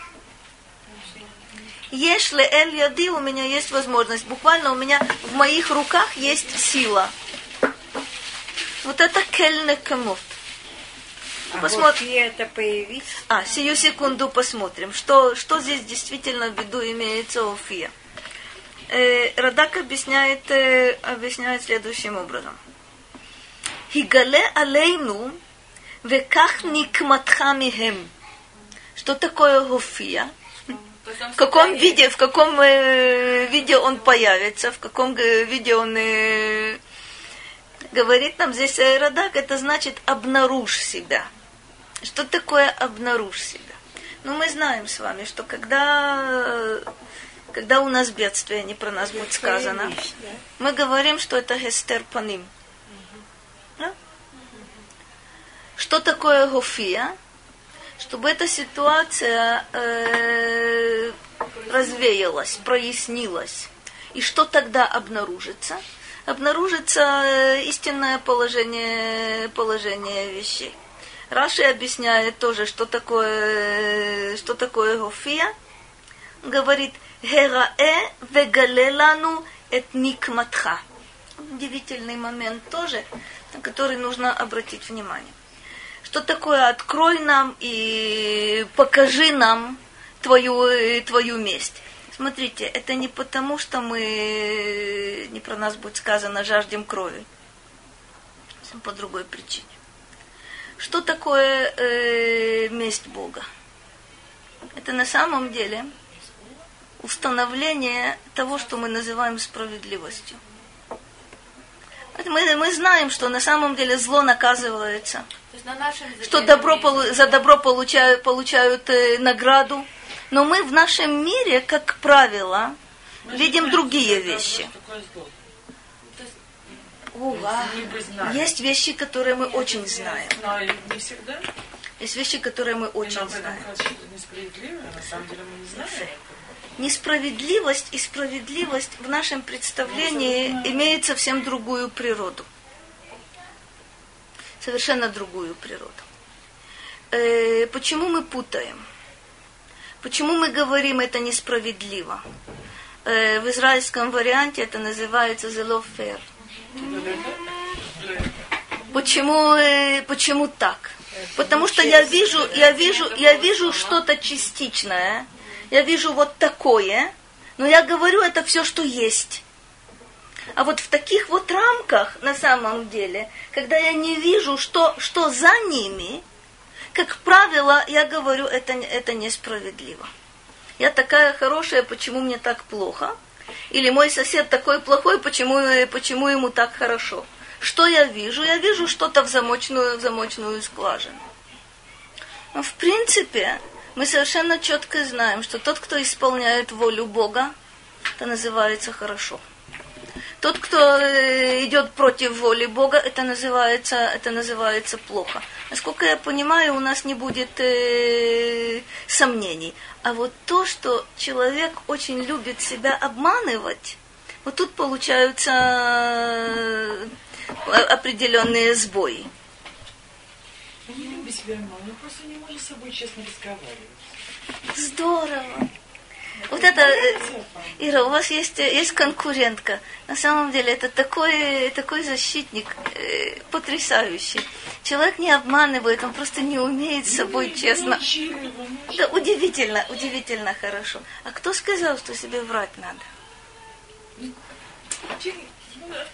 [SPEAKER 1] Если эль яди, у меня есть возможность. Буквально у меня в моих руках есть сила. Вот это кельне камот.
[SPEAKER 3] А посмотрим. Вот это появится.
[SPEAKER 1] А, сию секунду посмотрим, что, что здесь действительно в виду имеется Офия э, Радак объясняет, э, объясняет следующим образом. Хигале алейну веках никматха михем. Что такое гофия? В каком виде, в каком э, виде он появится, в каком э, виде он э, говорит нам здесь Радак, это значит обнаружь себя. Что такое обнаружь себя? Ну, мы знаем с вами, что когда когда у нас бедствие, не про нас будет сказано, мы говорим, что это гестер паним. Да? Что такое гофия? Чтобы эта ситуация э, развеялась, прояснилась. И что тогда обнаружится? Обнаружится э, истинное положение, положение вещей. Раши объясняет тоже, что такое, что такое гофия. Говорит – Гераэ вегалелану эт никматха. Удивительный момент тоже, на который нужно обратить внимание. Что такое открой нам и покажи нам твою, твою месть. Смотрите, это не потому, что мы, не про нас будет сказано, жаждем крови. По другой причине. Что такое э, месть Бога? Это на самом деле установление того, что мы называем справедливостью. Мы, мы знаем, что на самом деле зло наказывается, что добро, за добро получают, получают э, награду. Но мы в нашем мире, как правило, мы видим знаем, другие вещи. Уга. Есть вещи, которые мы очень знаем. Есть вещи, которые мы очень знаем. Несправедливость и справедливость в нашем представлении имеют совсем другую природу. Совершенно другую природу. э, почему мы путаем? Почему мы говорим это несправедливо? Э, в израильском варианте это называется zelo fair. Почему, э, почему так? Потому что я вижу, я вижу, я вижу что-то частичное. Я вижу вот такое, но я говорю это все, что есть. А вот в таких вот рамках, на самом деле, когда я не вижу, что, что за ними, как правило, я говорю, это, это несправедливо. Я такая хорошая, почему мне так плохо? Или мой сосед такой плохой, почему, почему ему так хорошо? Что я вижу? Я вижу что-то в замочную, в замочную скважину. Но в принципе, мы совершенно четко знаем, что тот, кто исполняет волю Бога, это называется хорошо. Тот, кто э, идет против воли Бога, это называется, это называется плохо. Насколько я понимаю, у нас не будет э, сомнений. А вот то, что человек очень любит себя обманывать, вот тут получаются э, определенные сбои.
[SPEAKER 5] Себя обманывать, мы просто не можем с собой честно разговаривать.
[SPEAKER 1] Здорово. Вот это, э, Ира, у вас есть, э, есть конкурентка. На самом деле это такой, такой защитник э, потрясающий. Человек не обманывает, он просто не умеет с собой честно. Это удивительно, удивительно хорошо. А кто сказал, что себе врать надо?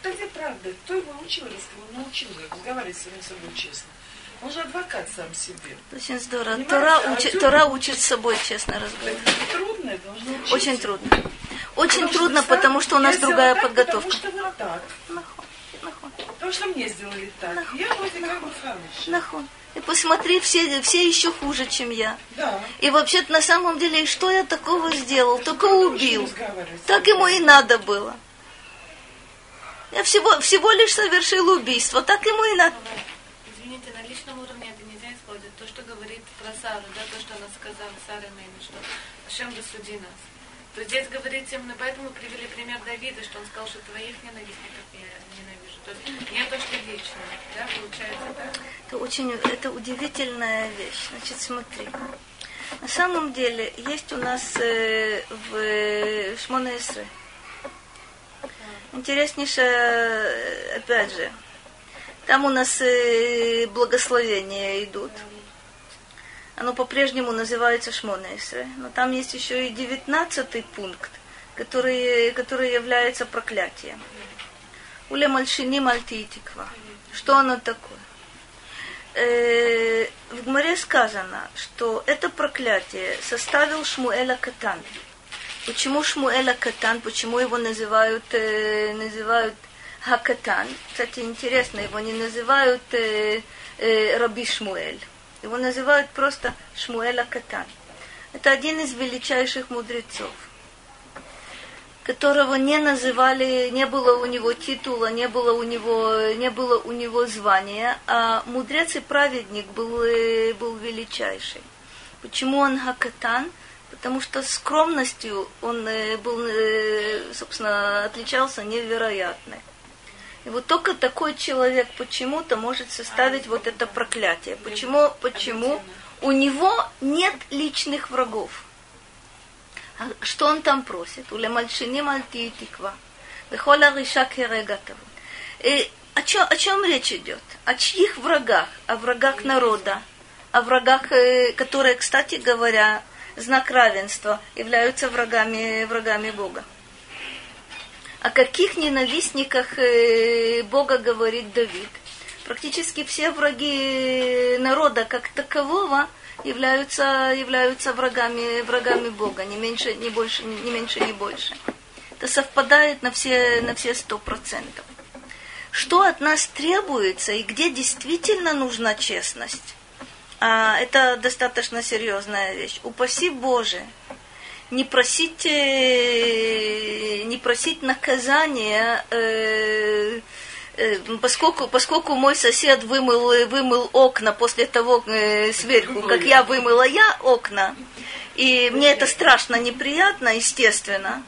[SPEAKER 5] Это где правда? Кто его учил, научил разговаривать с самим собой честно? Он же адвокат сам себе.
[SPEAKER 1] Очень здорово. Тора, а учи, Тора учит с собой честно разговаривать.
[SPEAKER 5] Трудно это, нужно.
[SPEAKER 1] Очень трудно. Очень потому трудно, что, потому что у нас другая
[SPEAKER 5] так,
[SPEAKER 1] подготовка.
[SPEAKER 5] Потому что вот так. Потому что мне сделали так. Нахон. Я вроде как бы хороший.
[SPEAKER 1] Нахон. И посмотри, все, все еще хуже, чем я.
[SPEAKER 5] Да.
[SPEAKER 1] И вообще-то на самом деле, что я такого сделал? Только убил. Так ему и надо было. Я всего, всего лишь совершил убийство. Так ему и надо.
[SPEAKER 4] Извините, на личном уровне это нельзя использовать. То, что говорит про Сару, да, то, что она сказала, Сара Мейна, что Ашем рассуди нас. То здесь говорится именно поэтому привели пример Давида, что он сказал, что твоих ненавистников я ненавижу. То есть не то, что лично, да, получается так?
[SPEAKER 1] Это очень, это удивительная вещь. Значит, смотри. На самом деле, есть у нас э, в Шмонесре интереснейшее, опять же, там у нас э, благословения идут. Оно по-прежнему называется Шмонесре, но там есть еще и девятнадцатый пункт, который, который является проклятием. Уле мальшини мальтитиква. Что оно такое? Э, в Гмаре сказано, что это проклятие составил Шмуэля Катан. Почему Шмуэля Катан, почему его называют, э, называют Хакатан? Кстати, интересно, его не называют э, Раби Шмуэль. Его называют просто Шмуэля Катан. Это один из величайших мудрецов, которого не называли, не было у него титула, не было у него, не было у него звания, а мудрец и праведник был, э, был величайший. Почему он Хакатан? потому что скромностью он э, был, э, собственно, отличался невероятно. И вот только такой человек почему-то может составить вот это проклятие. Почему? Почему? У него нет личных врагов. А что он там просит? У мальшини мальти тиква. Вехола риша керегатов. О чем, о чем речь идет? О чьих врагах? О врагах народа. О врагах, э, которые, кстати говоря, знак равенства, являются врагами, врагами Бога. О каких ненавистниках э, Бога говорит Давид? Практически все враги народа как такового являются, являются врагами, врагами Бога, не меньше, не больше, не меньше, не больше. Это совпадает на все, на все сто процентов. Что от нас требуется и где действительно нужна честность? а, это достаточно серьезная вещь. Упаси Боже, не просить, э, не просить наказания, э, э, поскольку, поскольку мой сосед вымыл, вымыл окна после того сверху, как я вымыла я окна, и мне это страшно неприятно, естественно,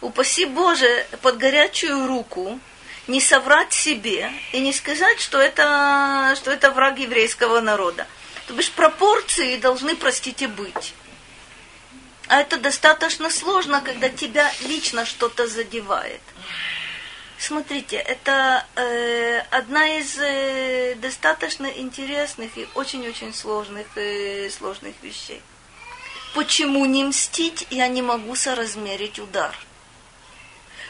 [SPEAKER 1] упаси Боже под горячую руку, не соврать себе и не сказать, что это, что это враг еврейского народа. То бишь пропорции должны, простите, быть. А это достаточно сложно, когда тебя лично что-то задевает. Смотрите, это э, одна из э, достаточно интересных и очень-очень сложных, э, сложных вещей. Почему не мстить, я не могу соразмерить удар?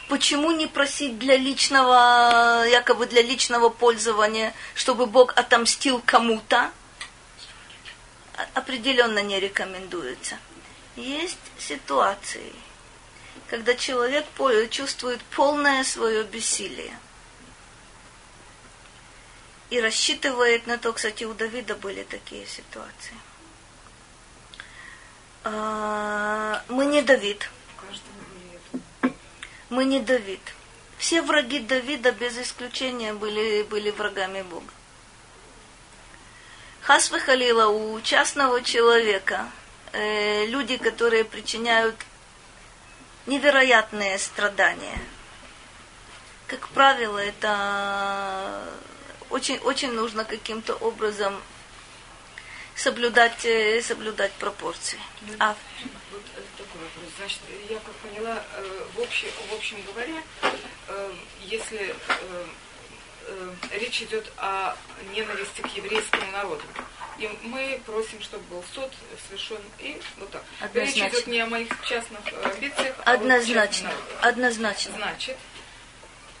[SPEAKER 1] Почему не просить для личного, якобы для личного пользования, чтобы Бог отомстил кому-то? Определенно не рекомендуется. Есть ситуации, когда человек чувствует полное свое бессилие. И рассчитывает на то, кстати, у Давида были такие ситуации. А, мы не Давид. Мы не Давид. Все враги Давида без исключения были, были врагами Бога. Хасвы Халила у частного человека э, люди, которые причиняют невероятные страдания. Как правило, это очень, очень нужно каким-то образом соблюдать, э, соблюдать пропорции.
[SPEAKER 6] А. Вот такой вопрос. Значит, я как поняла, э, в, общем, в общем говоря, э, если речь идет о ненависти к еврейскому народу, и мы просим, чтобы был суд совершен и вот так.
[SPEAKER 1] Однозначно.
[SPEAKER 6] Речь идет не о моих частных амбициях,
[SPEAKER 1] Однозначно.
[SPEAKER 6] а вот
[SPEAKER 1] Однозначно.
[SPEAKER 6] Значит,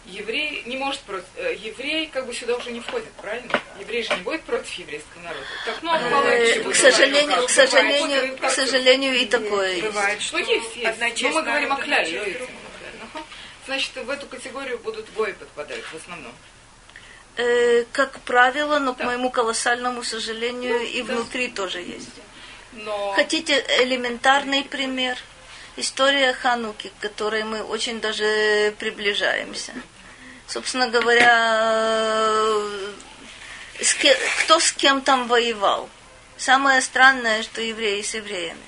[SPEAKER 6] еврей не может против... Э, еврей как бы сюда уже не входит, правильно? Еврей же не будет против еврейского народа. Так, ну,
[SPEAKER 1] э, к сожалению, к сожалению, к сожалению, и такое есть.
[SPEAKER 6] Бывает, что есть, есть. Но мы говорим о кляре. Значит, в эту категорию будут гои подпадать в основном
[SPEAKER 1] э, как правило, но, к моему колоссальному сожалению, ну, и внутри тоже есть. Но... Хотите элементарный пример? История Хануки, к которой мы очень даже приближаемся. Собственно говоря, с кем, кто с кем там воевал? Самое странное, что евреи с евреями.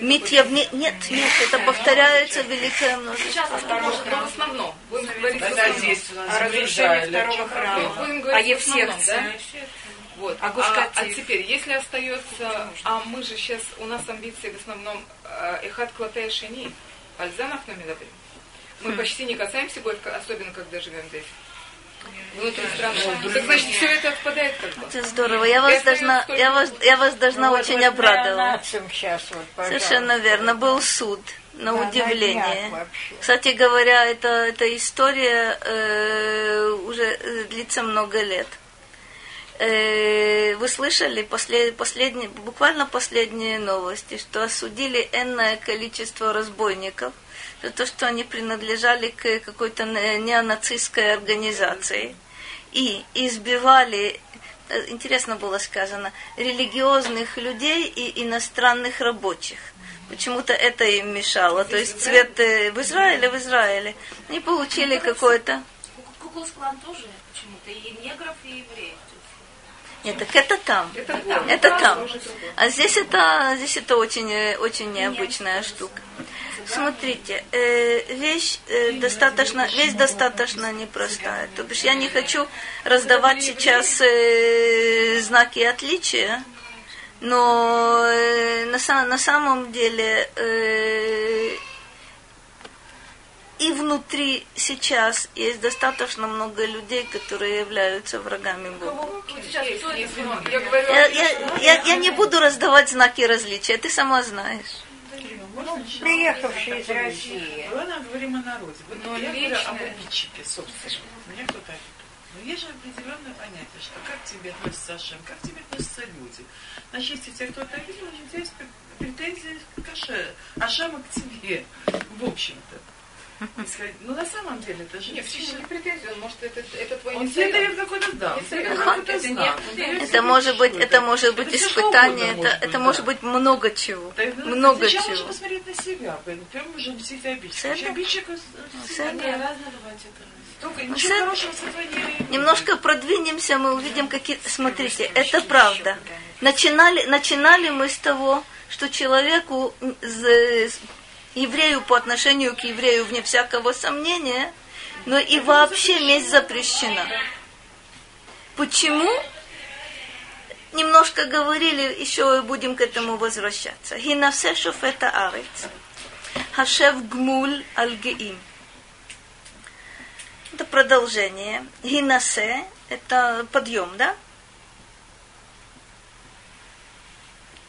[SPEAKER 1] Митья, нет, нет, нет, это повторяется великое множество. Сейчас
[SPEAKER 6] в основном. Будем говорить
[SPEAKER 5] это здесь о разрушении второго храма.
[SPEAKER 6] Будем говорить о секции. Вот. А, а, а теперь, если остается, а мы же сейчас, у нас амбиции в основном Эхат Клатея Шини, Альзанов на Мы почти не касаемся особенно когда живем здесь внутри страны. Так значит, все это отпадает как бы.
[SPEAKER 1] Это здорово. Я вас должна, я вас, я вас должна ну, очень вот обрадовать.
[SPEAKER 3] Сейчас вот,
[SPEAKER 1] Совершенно верно. Был суд на да, удивление. На Кстати говоря, это, эта история э, уже длится много лет. Э, вы слышали послед, последние, буквально последние новости, что осудили энное количество разбойников – за то, что они принадлежали к какой-то неонацистской организации и избивали, э, интересно было сказано, религиозных людей и иностранных рабочих. Почему-то это им мешало. То есть цвет э, в Израиле, в Израиле. Они получили какой-то...
[SPEAKER 4] Куклус-клан тоже почему-то, и негров, и евреев.
[SPEAKER 1] Нет, так это там. Это, там. это там. А здесь это, здесь это очень, э, очень необычная штука. Смотрите, э, вещь э, достаточно, вещь достаточно непростая. То бишь я не хочу раздавать сейчас э, знаки отличия, но э, на, на самом деле э, и внутри сейчас есть достаточно много людей, которые являются врагами Бога. Я, я, я, я не буду раздавать знаки различия, ты сама знаешь
[SPEAKER 3] приехавшие из России.
[SPEAKER 5] Мы говорим о народе. Вот Но я говорю об обидчике, собственно. Меня кто-то но есть же определенное понятие, что как к тебе относится Ашем, как к тебе относятся люди. Значит, если тебе кто-то обидел, у тебя есть претензии к Аше, Ашема к тебе, в общем-то. Ну, на самом деле, это же...
[SPEAKER 6] Нет, не претензии, он может, это, это твой
[SPEAKER 5] Он тебе дает какой-то знак.
[SPEAKER 1] Это может быть, это может быть испытание, это, это может быть много чего. Много чего.
[SPEAKER 5] нужно посмотреть на себя. Первым уже объяснить обидчика. Обидчика... Только ничего хорошего с этого не...
[SPEAKER 1] Немножко продвинемся, мы увидим, какие... Смотрите, это правда. Начинали, начинали мы с того, что человеку еврею по отношению к еврею вне всякого сомнения, но и вообще месть запрещена. Почему? немножко говорили, еще будем к этому возвращаться. Гинасе шофета арец. Хашев гмуль альгеим. Это продолжение. Гинасе – это подъем, да?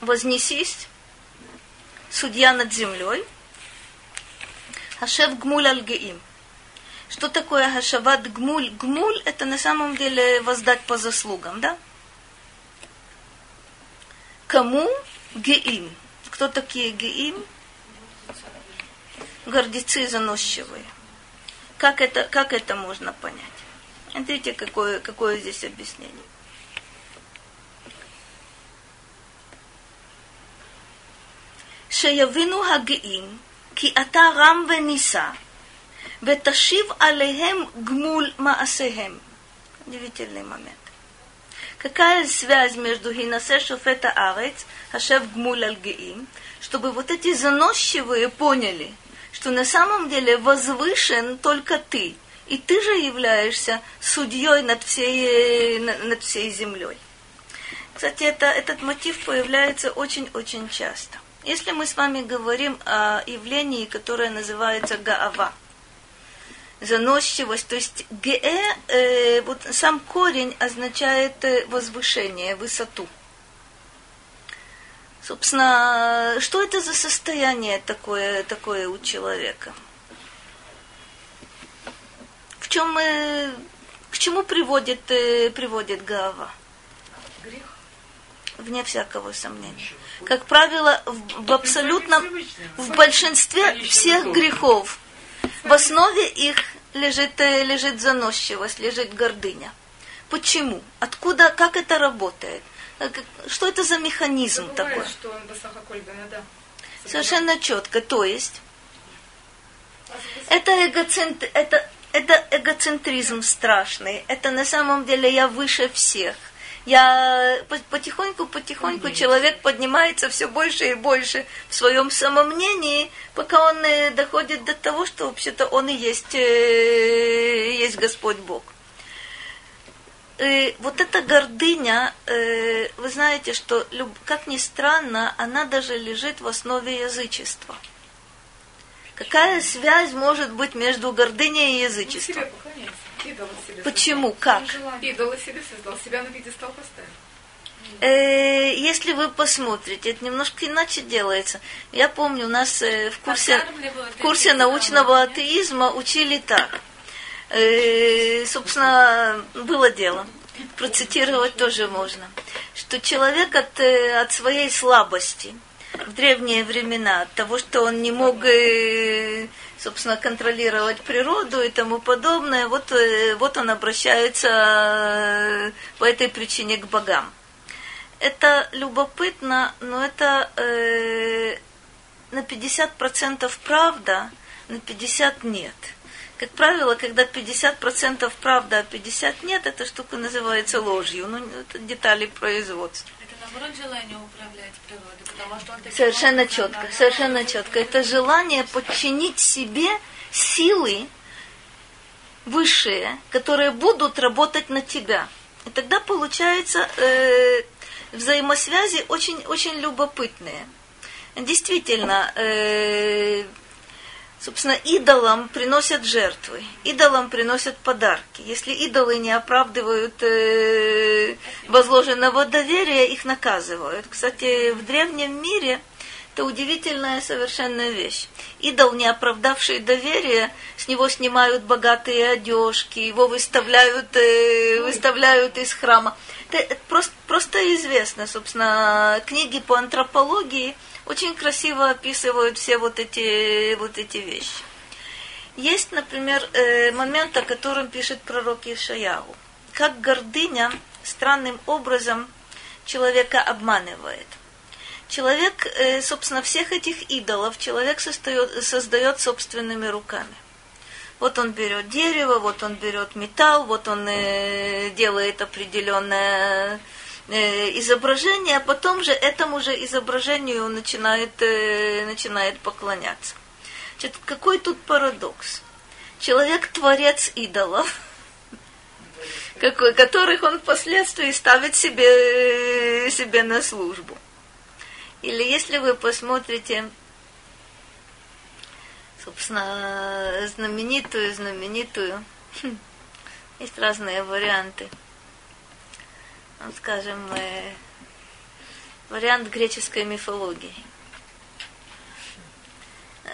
[SPEAKER 1] Вознесись, судья над землей. Хашев гмуль Альгеим. Что такое хашават гмуль? Гмуль – это на самом деле воздать по заслугам, да? Кому геим? Кто такие геим? Гордецы заносчивые. Как это, как это можно понять? Смотрите, какое, какое здесь объяснение. Шеявину хагеим – כי אתה רם ונישא, ותשיב עליהם גמול מעשיהם. Удивительный момент. Какая связь между Гинасе Шофета Арец, Хашев Гмуль Альгеим, чтобы вот эти заносчивые поняли, что на самом деле возвышен только ты, и ты же являешься судьей над всей, над всей землей. Кстати, это, этот мотив появляется очень-очень часто. Если мы с вами говорим о явлении, которое называется Гаава, заносчивость. То есть ге, э, вот сам корень означает э, возвышение, высоту. Собственно, что это за состояние такое, такое у человека? В чем, э, к чему приводит, э, приводит Гава?
[SPEAKER 2] Грех.
[SPEAKER 1] Вне всякого сомнения. Как правило, в, в абсолютном, в большинстве всех грехов в основе их лежит, э, лежит заносчивость, лежит гордыня. Почему? Откуда, как это работает? Э, что это за механизм
[SPEAKER 6] это
[SPEAKER 1] такой?
[SPEAKER 6] Что.
[SPEAKER 1] Совершенно четко. То есть, это, эгоцент, это, это эгоцентризм страшный. Это на самом деле я выше всех я потихоньку, потихоньку человек поднимается все больше и больше в своем самомнении, пока он э, доходит до того, что вообще-то он и есть, э, есть Господь Бог. И вот эта гордыня, э, вы знаете, что, как ни странно, она даже лежит в основе язычества. Какая связь может быть между гордыней и язычеством? Почему? Как?
[SPEAKER 6] Идола себе создал, себя на пьедестал поставил.
[SPEAKER 1] Э, если вы посмотрите, это немножко иначе делается. Я помню, у нас э, в курсе, в курсе научного атеизма учили так. Э, собственно, было дело. Процитировать тоже можно. Что человек от, от своей слабости в древние времена, от того, что он не мог собственно, контролировать природу и тому подобное, вот, э, вот он обращается э, по этой причине к богам. Это любопытно, но это э, на 50% правда, на 50% нет. Как правило, когда 50% правда, а 50% нет, эта штука называется ложью. Ну, это детали производства
[SPEAKER 4] наоборот желание управлять природой, потому что он
[SPEAKER 1] Совершенно четко, совершенно четко. Это желание подчинить себе силы высшие, которые будут работать на тебя. И тогда получается э, взаимосвязи очень, очень любопытные. Действительно, э, Собственно, идолам приносят жертвы, идолам приносят подарки. Если идолы не оправдывают э, возложенного доверия, их наказывают. Кстати, в древнем мире это удивительная совершенно вещь. Идол, не оправдавший доверие, с него снимают богатые одежки, его выставляют, э, выставляют из храма. Это просто, просто известно, собственно, книги по антропологии – очень красиво описывают все вот эти, вот эти вещи. Есть, например, э, момент, о котором пишет пророк Ишаяу. Как гордыня странным образом человека обманывает. Человек, э, собственно, всех этих идолов человек создает, создает собственными руками. Вот он берет дерево, вот он берет металл, вот он э, делает определенное изображение, а потом же этому же изображению начинает, э, начинает поклоняться. Значит, какой тут парадокс? Человек творец идолов, которых он впоследствии ставит себе, себе на службу. Или если вы посмотрите, собственно, знаменитую, знаменитую, есть разные варианты. Ну, скажем, э, вариант греческой мифологии.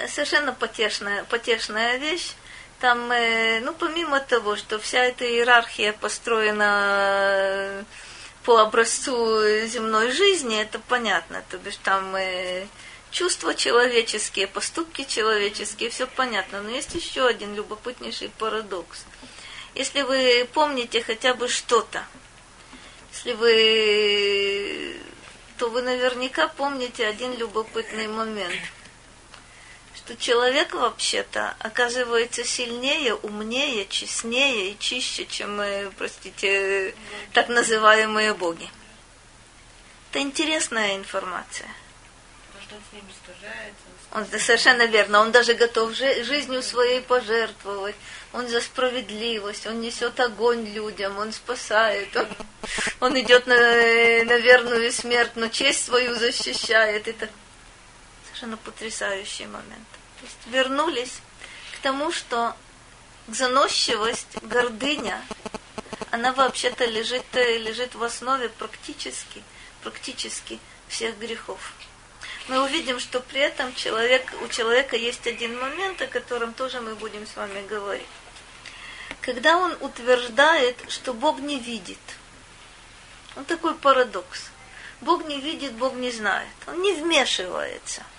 [SPEAKER 1] Совершенно потешная, потешная вещь. Там, э, ну, помимо того, что вся эта иерархия построена по образцу земной жизни, это понятно. То бишь там э, чувства человеческие, поступки человеческие, все понятно. Но есть еще один любопытнейший парадокс. Если вы помните хотя бы что-то, если вы, то вы наверняка помните один любопытный момент – что человек вообще-то оказывается сильнее, умнее, честнее и чище, чем, простите, так называемые боги. Это интересная информация. Он совершенно верно. Он даже готов жизнью своей пожертвовать. Он за справедливость. Он несет огонь людям. Он спасает. Он, он идет на, на верную смерть, но честь свою защищает. Это совершенно потрясающий момент. То есть вернулись к тому, что заносчивость, гордыня, она вообще-то лежит, лежит в основе практически, практически всех грехов. Мы увидим, что при этом человек, у человека есть один момент, о котором тоже мы будем с вами говорить. Когда он утверждает, что Бог не видит. Он такой парадокс. Бог не видит, Бог не знает. Он не вмешивается –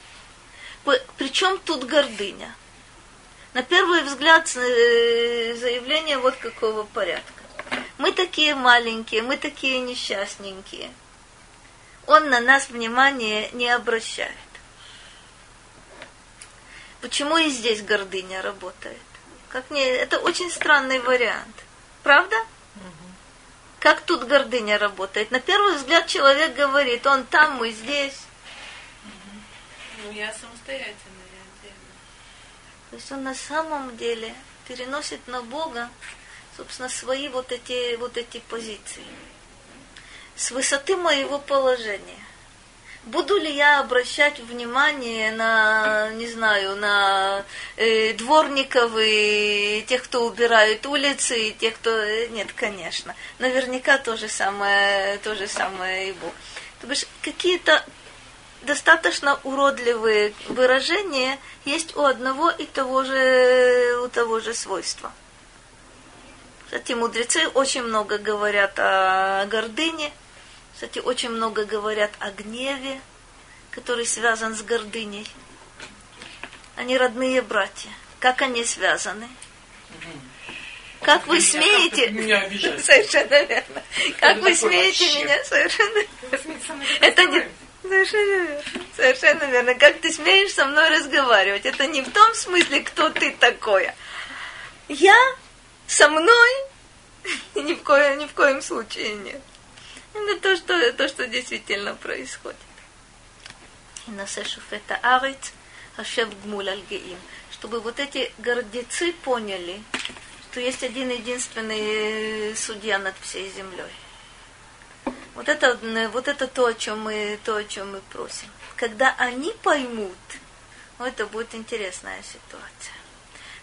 [SPEAKER 1] причем тут гордыня? На первый взгляд э, заявление вот какого порядка. Мы такие маленькие, мы такие несчастненькие. Он на нас внимания не обращает. Почему и здесь гордыня работает? Как мне, это очень странный вариант. Правда? Как тут гордыня работает? На первый взгляд человек говорит, он там, мы здесь.
[SPEAKER 4] Ну, я самостоятельно, я.
[SPEAKER 1] То есть он на самом деле переносит на Бога, собственно, свои вот эти, вот эти позиции. С высоты моего положения. Буду ли я обращать внимание на, не знаю, на э, дворников и тех, кто убирает улицы, и тех, кто... Э, нет, конечно. Наверняка то же самое, то же самое и Бог. То есть какие-то достаточно уродливые выражения есть у одного и того же, у того же свойства. Кстати, мудрецы очень много говорят о гордыне, кстати, очень много говорят о гневе, который связан с гордыней. Они родные братья. Как они связаны? Как вы смеете?
[SPEAKER 5] Меня
[SPEAKER 1] Совершенно верно. Как вы смеете меня? Совершенно. Это не Совершенно верно. Совершенно верно. Как ты смеешь со мной разговаривать? Это не в том смысле, кто ты такое. Я со мной ни в, коем, ни в коем случае нет. Это то, что, то, что действительно происходит. И на это арит, ашев гмуль альгеим. Чтобы вот эти гордецы поняли, что есть один единственный судья над всей землей. Вот это, вот это то, о чем мы, то, о чем мы просим. Когда они поймут, ну, это будет интересная ситуация.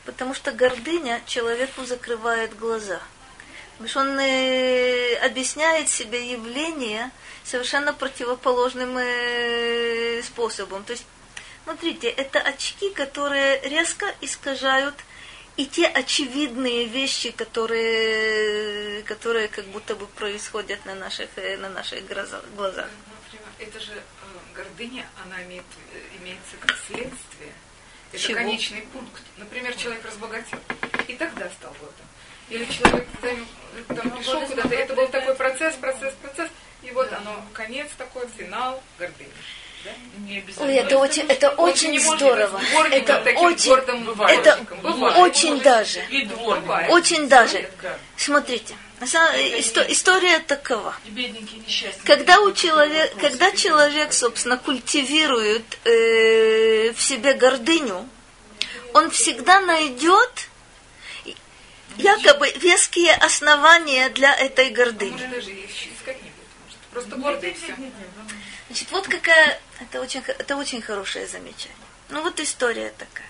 [SPEAKER 1] Потому что гордыня человеку закрывает глаза. Потому что он э, объясняет себе явление совершенно противоположным э, способом. То есть, смотрите, это очки, которые резко искажают и те очевидные вещи, которые, которые как будто бы происходят на наших, э, на наших глазах.
[SPEAKER 6] Это же гордыня, она имеет, имеется как следствие. Это
[SPEAKER 1] Чего?
[SPEAKER 6] конечный пункт. Например, человек разбогател и тогда стал гордым. Или человек там, там пришел куда-то, это был такой процесс, процесс, процесс, и вот оно, конец такой, финал гордыни.
[SPEAKER 1] Ой, это очень, это очень здорово. Это очень, это очень даже, очень даже. Смотрите, история такова. Когда у человека, когда человек, собственно, культивирует э, в себе гордыню, он всегда найдет якобы веские основания для этой гордыни.
[SPEAKER 6] Просто гордый все.
[SPEAKER 1] Значит, вот какая... Это очень, это очень хорошее замечание. Ну вот история такая.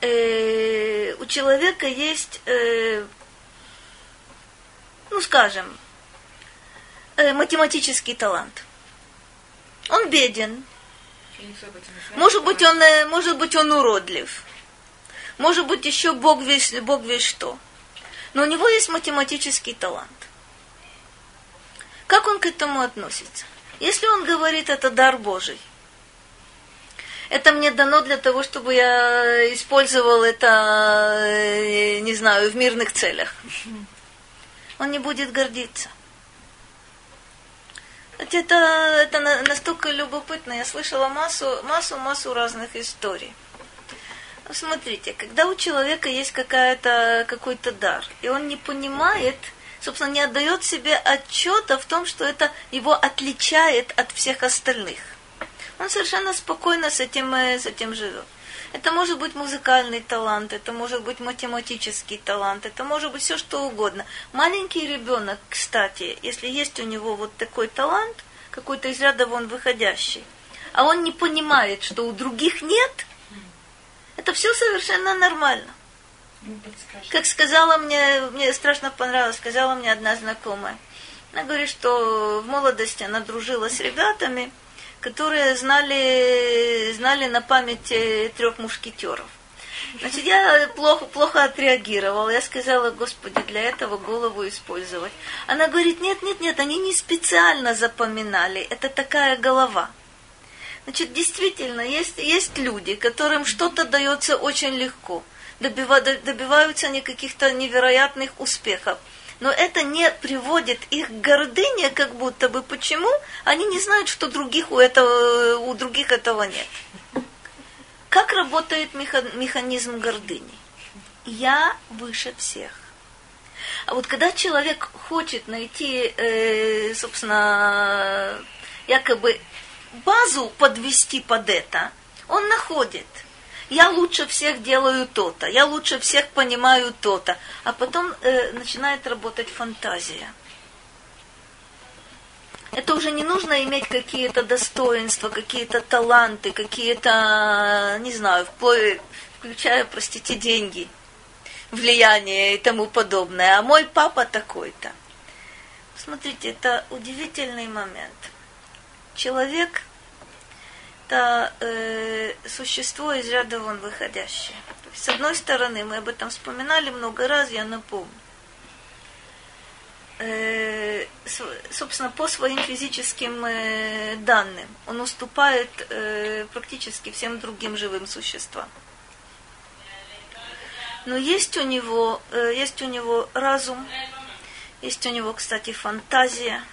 [SPEAKER 1] Э, у человека есть, э, ну скажем, э, математический талант. Он беден. Может быть, он, э, может быть, он уродлив. Может быть, еще Бог весь, Бог весь что. Но у него есть математический талант. Как он к этому относится? Если он говорит, это дар Божий, это мне дано для того, чтобы я использовал это, э, не знаю, в мирных целях. Он не будет гордиться. Это, это настолько любопытно. Я слышала массу, массу, массу разных историй. Смотрите, когда у человека есть какая-то, какой-то дар, и он не понимает, собственно, не отдает себе отчета в том, что это его отличает от всех остальных. Он совершенно спокойно с этим, э, с этим живет. Это может быть музыкальный талант, это может быть математический талант, это может быть все что угодно. Маленький ребенок, кстати, если есть у него вот такой талант, какой-то из ряда вон выходящий, а он не понимает, что у других нет, это все совершенно нормально. Как сказала мне, мне страшно понравилось, сказала мне одна знакомая. Она говорит, что в молодости она дружила с ребятами, которые знали, знали на память трех мушкетеров. Значит, я плохо, плохо отреагировала. Я сказала, Господи, для этого голову использовать. Она говорит, нет, нет, нет, они не специально запоминали. Это такая голова. Значит, действительно, есть, есть люди, которым что-то дается очень легко. Добиваются они каких-то невероятных успехов но это не приводит их к гордыне, как будто бы. Почему? Они не знают, что других у, этого, у других этого нет. Как работает механизм гордыни? Я выше всех. А вот когда человек хочет найти, э, собственно, якобы базу подвести под это, он находит – я лучше всех делаю то-то, я лучше всех понимаю то-то. А потом э, начинает работать фантазия. Это уже не нужно иметь какие-то достоинства, какие-то таланты, какие-то, не знаю, включая, простите, деньги, влияние и тому подобное. А мой папа такой-то. Смотрите, это удивительный момент. Человек это э, существо из ряда вон выходящее. С одной стороны, мы об этом вспоминали много раз, я напомню. Э, собственно, по своим физическим э, данным он уступает э, практически всем другим живым существам. Но есть у него, э, есть у него разум, есть у него, кстати, фантазия,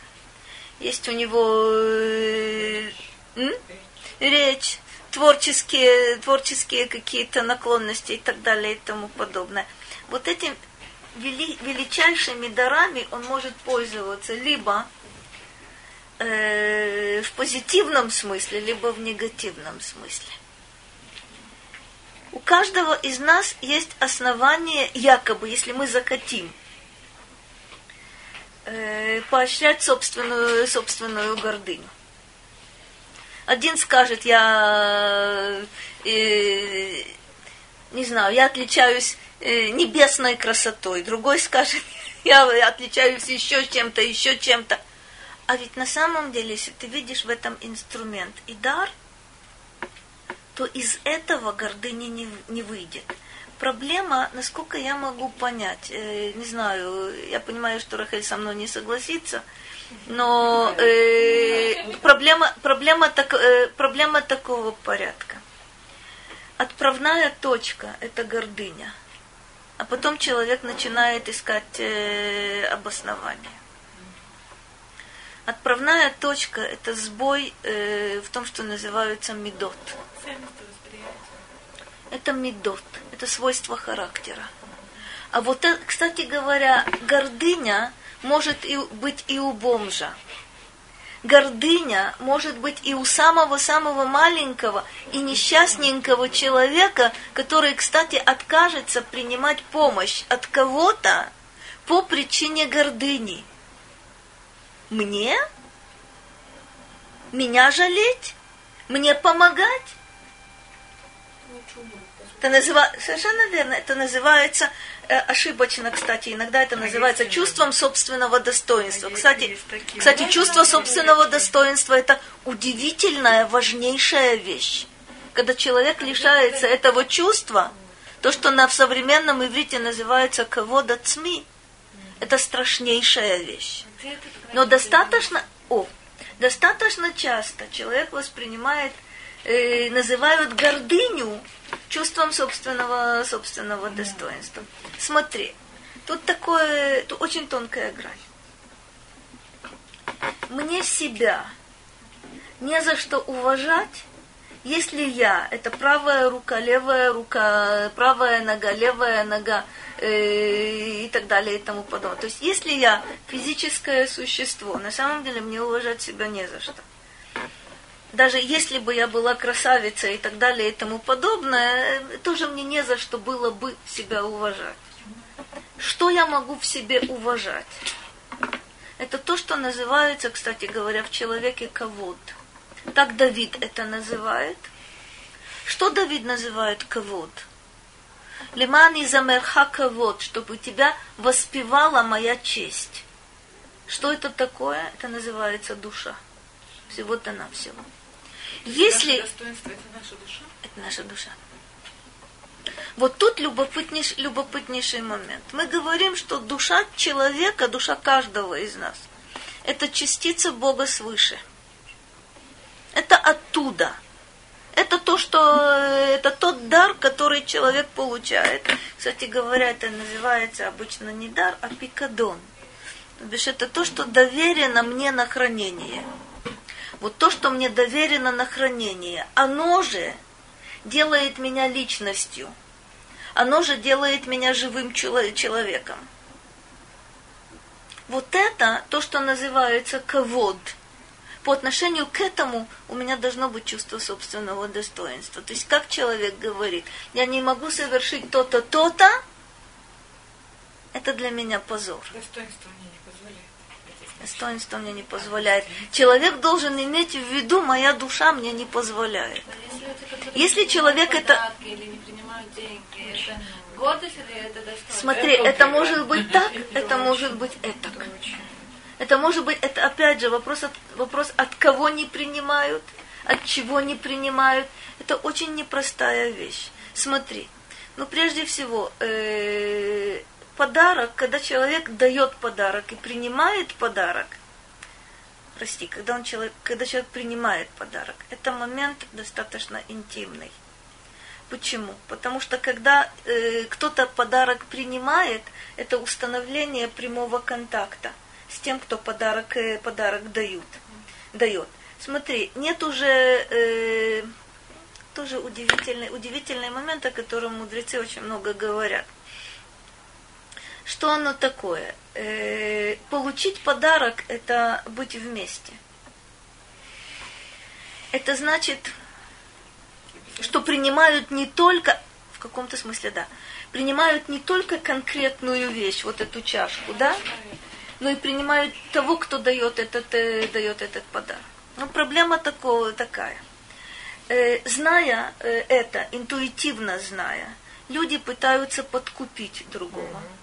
[SPEAKER 1] есть у него э, речь, творческие, творческие какие-то наклонности и так далее и тому подобное. Вот этим вели, величайшими дарами он может пользоваться либо э, в позитивном смысле, либо в негативном смысле. У каждого из нас есть основание, якобы, если мы закатим, э, поощрять собственную, собственную гордыню. Один скажет, я э, не знаю, я отличаюсь э, небесной красотой. Другой скажет, я отличаюсь еще чем-то, еще чем-то. А ведь на самом деле, если ты видишь в этом инструмент и дар, то из этого гордыни не, не выйдет. Проблема, насколько я могу понять, э, не знаю, я понимаю, что Рахель со мной не согласится, но э, проблема, проблема, так, э, проблема такого порядка. Отправная точка – это гордыня. А потом человек начинает искать э, обоснование. Отправная точка – это сбой э, в том, что называется медот. Это медот, это свойство характера. А вот, э, кстати говоря, гордыня может и быть и у бомжа. гордыня может быть и у самого-самого маленького и несчастненького человека, который, кстати, откажется принимать помощь от кого-то по причине гордыни. Мне? Меня жалеть? Мне помогать? Это называется, совершенно верно, это называется э, ошибочно, кстати, иногда это называется чувством собственного достоинства. Кстати, кстати, чувство собственного достоинства это удивительная, важнейшая вещь. Когда человек лишается этого чувства, то, что на в современном иврите называется кого цми, это страшнейшая вещь. Но достаточно, о, достаточно часто человек воспринимает, э, называют гордыню чувством собственного, собственного достоинства. Смотри, тут такое, тут очень тонкая грань. Мне себя не за что уважать, если я, это правая рука, левая рука, правая нога, левая нога э, и так далее и тому подобное. То есть если я физическое существо, на самом деле мне уважать себя не за что даже если бы я была красавицей и так далее и тому подобное, тоже мне не за что было бы себя уважать. Что я могу в себе уважать? Это то, что называется, кстати говоря, в человеке ковод. Так Давид это называет. Что Давид называет ковод? Лимани замерха ковод, чтобы тебя воспевала моя честь. Что это такое? Это называется душа. Всего-то навсего. Если...
[SPEAKER 6] Достоинство это наша душа?
[SPEAKER 1] Это наша душа. Вот тут любопытнейший, любопытнейший момент. Мы говорим, что душа человека, душа каждого из нас, это частица Бога свыше. Это оттуда. Это то, что это тот дар, который человек получает. Кстати говоря, это называется обычно не дар, а пикадон. То бишь это то, что доверено мне на хранение вот то, что мне доверено на хранение, оно же делает меня личностью. Оно же делает меня живым человеком. Вот это то, что называется ковод. По отношению к этому у меня должно быть чувство собственного достоинства. То есть, как человек говорит, я не могу совершить то-то, то-то, это для меня позор.
[SPEAKER 6] Достоинство
[SPEAKER 1] Достоинство мне не позволяет. Человек должен иметь в виду, моя душа мне не позволяет. Если человек это... Смотри, это может быть так, это может быть это. Это может быть, это опять же вопрос от, вопрос от кого не принимают, от чего не принимают. Это очень непростая вещь. Смотри, ну прежде всего, э, подарок, когда человек дает подарок и принимает подарок, прости, когда, он человек, когда человек принимает подарок, это момент достаточно интимный. Почему? Потому что когда э, кто-то подарок принимает, это установление прямого контакта с тем, кто подарок, э, подарок дают, дает. Смотри, нет уже э, тоже удивительный, удивительный момент, о котором мудрецы очень много говорят – что оно такое? Э, получить подарок – это быть вместе. Это значит, что принимают не только, в каком-то смысле, да, принимают не только конкретную вещь, вот эту чашку, да, но и принимают того, кто дает этот, э, дает этот подарок. Но проблема такого, такая. Э, зная это, интуитивно зная, люди пытаются подкупить другого.
[SPEAKER 6] Ну,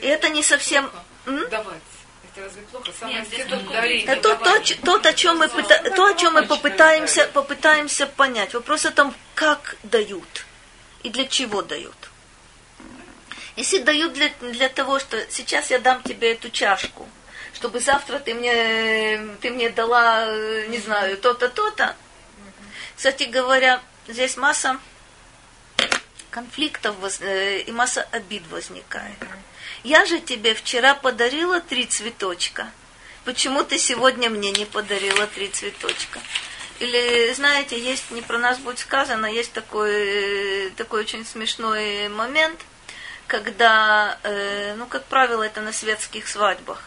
[SPEAKER 1] И это не совсем...
[SPEAKER 6] Давать. Это разве плохо? Самое
[SPEAKER 1] Это то, то, то, то, о чем мы, то, о чем мы попытаемся, попытаемся понять. Вопрос о том, как дают и для чего дают. Если дают для, для того, что сейчас я дам тебе эту чашку, чтобы завтра ты мне, ты мне дала, не знаю, то-то, то-то. Кстати говоря, здесь масса конфликтов э, и масса обид возникает. Я же тебе вчера подарила три цветочка. Почему ты сегодня мне не подарила три цветочка? Или, знаете, есть, не про нас будет сказано, есть такой, такой очень смешной момент, когда, э, ну, как правило, это на светских свадьбах.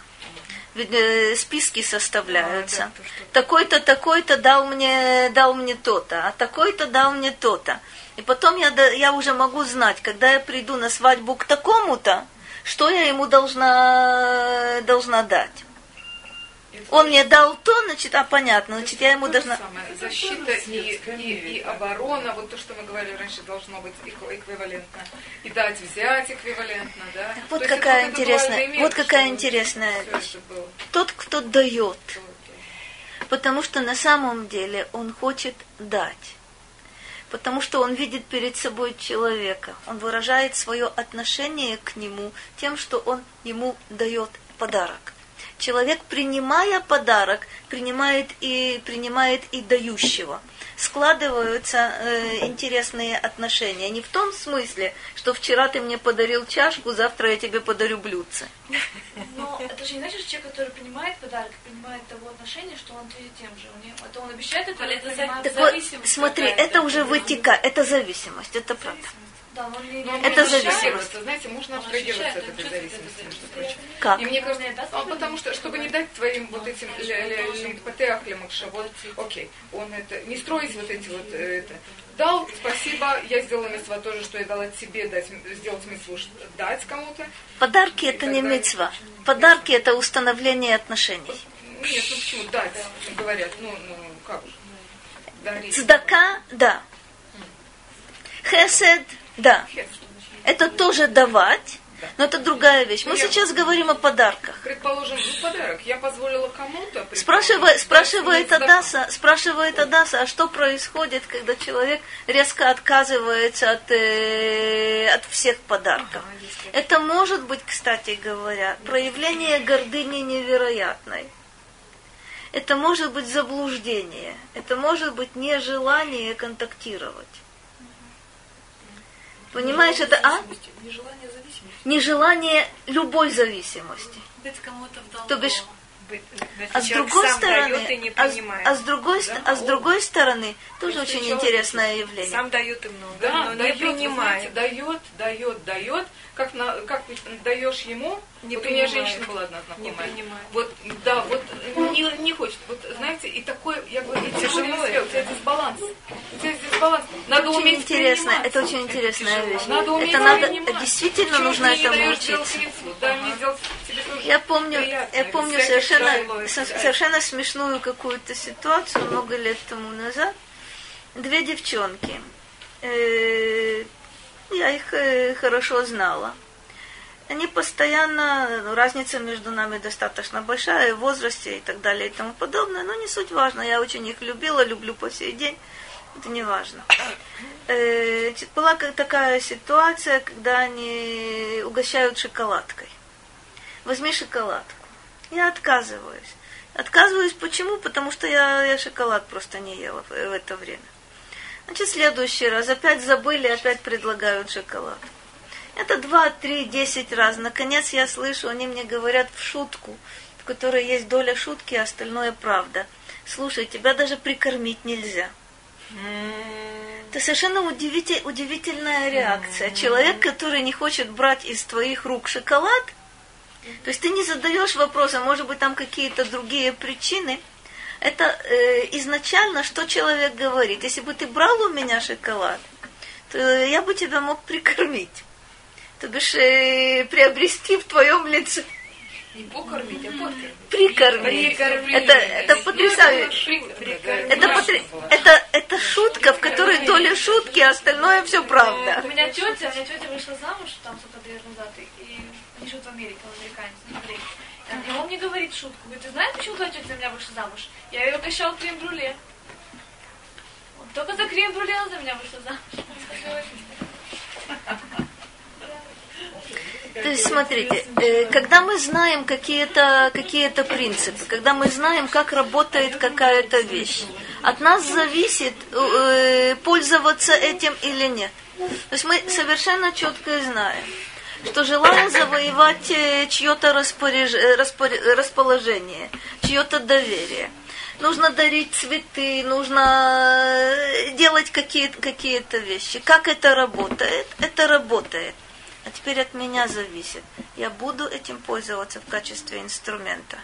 [SPEAKER 1] э, списки составляются. А, да, такой-то, такой-то дал мне, дал мне то-то, а такой-то дал мне то-то. И потом я, я уже могу знать, когда я приду на свадьбу к такому-то, что я ему должна, должна дать. Он мне дал то, значит, а понятно, значит, я ему должна...
[SPEAKER 6] Самое. Защита и, и, и оборона, вот то, что мы говорили раньше, должно быть эквивалентно. И дать, взять эквивалентно, да?
[SPEAKER 1] Так вот какая интересная, мир, вот какая интересная вещь. Тот, кто дает. Потому что на самом деле он хочет дать. Потому что он видит перед собой человека. Он выражает свое отношение к нему тем, что он ему дает подарок человек, принимая подарок, принимает и, принимает и дающего. Складываются э, интересные отношения. Не в том смысле, что вчера ты мне подарил чашку, завтра я тебе подарю блюдце.
[SPEAKER 2] Но это же не значит, что человек, который принимает подарок, принимает того отношения, что он ответит тем же. Это он обещает это, или это
[SPEAKER 1] так вот, смотри, это уже вытекает, это зависимость, это правда. Да, но но это зависимость.
[SPEAKER 6] Знаете, можно абстрагироваться от этой зависимости, между прочим.
[SPEAKER 1] Как?
[SPEAKER 6] И мне кажется, а, потому что, чтобы не дать твоим вот этим патеах вот, окей, он это, не строить вот эти вот, э, это, дал, спасибо, я сделала митцва тоже, что я дала тебе дать, сделать митцву, дать кому-то.
[SPEAKER 1] Подарки это не митцва. Подарки это установление отношений.
[SPEAKER 6] Нет, ну почему дать, говорят, ну, ну как же.
[SPEAKER 1] Цдака, да. Хесед, да. Это тоже давать, но это другая вещь. Мы сейчас говорим о подарках.
[SPEAKER 6] Предположим, ну, подарок. Я позволила кому-то.
[SPEAKER 1] Спрашивает, спрашивает Адаса, спрашивает Адаса, а что происходит, когда человек резко отказывается от, э, от всех подарков? Это может быть, кстати говоря, проявление гордыни невероятной. Это может быть заблуждение. Это может быть нежелание контактировать. Понимаешь, это а?
[SPEAKER 2] Нежелание зависимости.
[SPEAKER 1] Нежелание любой зависимости.
[SPEAKER 2] Быть кому-то в
[SPEAKER 1] То бишь, а с другой стороны, а, а, с другой, да? а с другой стороны, тоже Если очень интересное явление.
[SPEAKER 6] Сам дает и много, да, но дает, не принимает. Знаете, дает, дает, дает, как, на, как даешь ему, не вот у меня женщина была одна знакомая. Не принимает. Вот, да, вот не, не хочет. Вот знаете, и такое, я говорю, я тяжело, у тебя дисбаланс. У тебя дисбаланс.
[SPEAKER 1] Надо очень уметь интересно, это очень интересная вещь. Надо уметь это надо, принимать. действительно Почему нужно этому учиться.
[SPEAKER 6] Да, сделать
[SPEAKER 1] я помню, приятно. я помню совершенно, совершенно смешную какую-то ситуацию много лет тому назад. Две девчонки. Э, я их э, хорошо знала. Они постоянно, ну, разница между нами достаточно большая в возрасте и так далее и тому подобное, но не суть важно. Я очень их любила, люблю по сей день. Это не важно. Э, была такая ситуация, когда они угощают шоколадкой. Возьми шоколадку. Я отказываюсь. Отказываюсь почему? Потому что я, я шоколад просто не ела в, в это время. Значит, следующий раз опять забыли, опять предлагают шоколад. Это два, три, десять раз. Наконец я слышу, они мне говорят в шутку, в которой есть доля шутки, а остальное правда. Слушай, тебя даже прикормить нельзя. Это совершенно удивитель, удивительная реакция. Человек, который не хочет брать из твоих рук шоколад, то есть ты не задаешь вопроса, может быть, там какие-то другие причины – это э, изначально, что человек говорит. Если бы ты брал у меня шоколад, то я бы тебя мог прикормить. То бишь э, приобрести в твоем лице.
[SPEAKER 6] Не покормить, а покормить.
[SPEAKER 1] Прикормить. Это, это потрясающе. Это, потр... это, это шутка, в которой доля шутки, а остальное все правда.
[SPEAKER 2] У меня тетя, у меня тетя вышла замуж там сколько лет назад, и они живут в Америке, американец, и он мне говорит шутку. Говорит, ты знаешь, почему твоя тетя за меня вышла замуж? Я ее угощал крем-брюле. только за крем-брюле она за меня вышла замуж.
[SPEAKER 1] То есть, смотрите, э, когда мы знаем какие-то какие принципы, когда мы знаем, как работает какая-то вещь, от нас зависит, э, пользоваться этим или нет. То есть мы совершенно четко знаем, что желая завоевать э, чье-то распореж... Э, расположение, чье-то доверие, нужно дарить цветы, нужно э, делать какие-то какие вещи. Как это работает? Это работает. А теперь от меня зависит. Я буду этим пользоваться в качестве инструмента.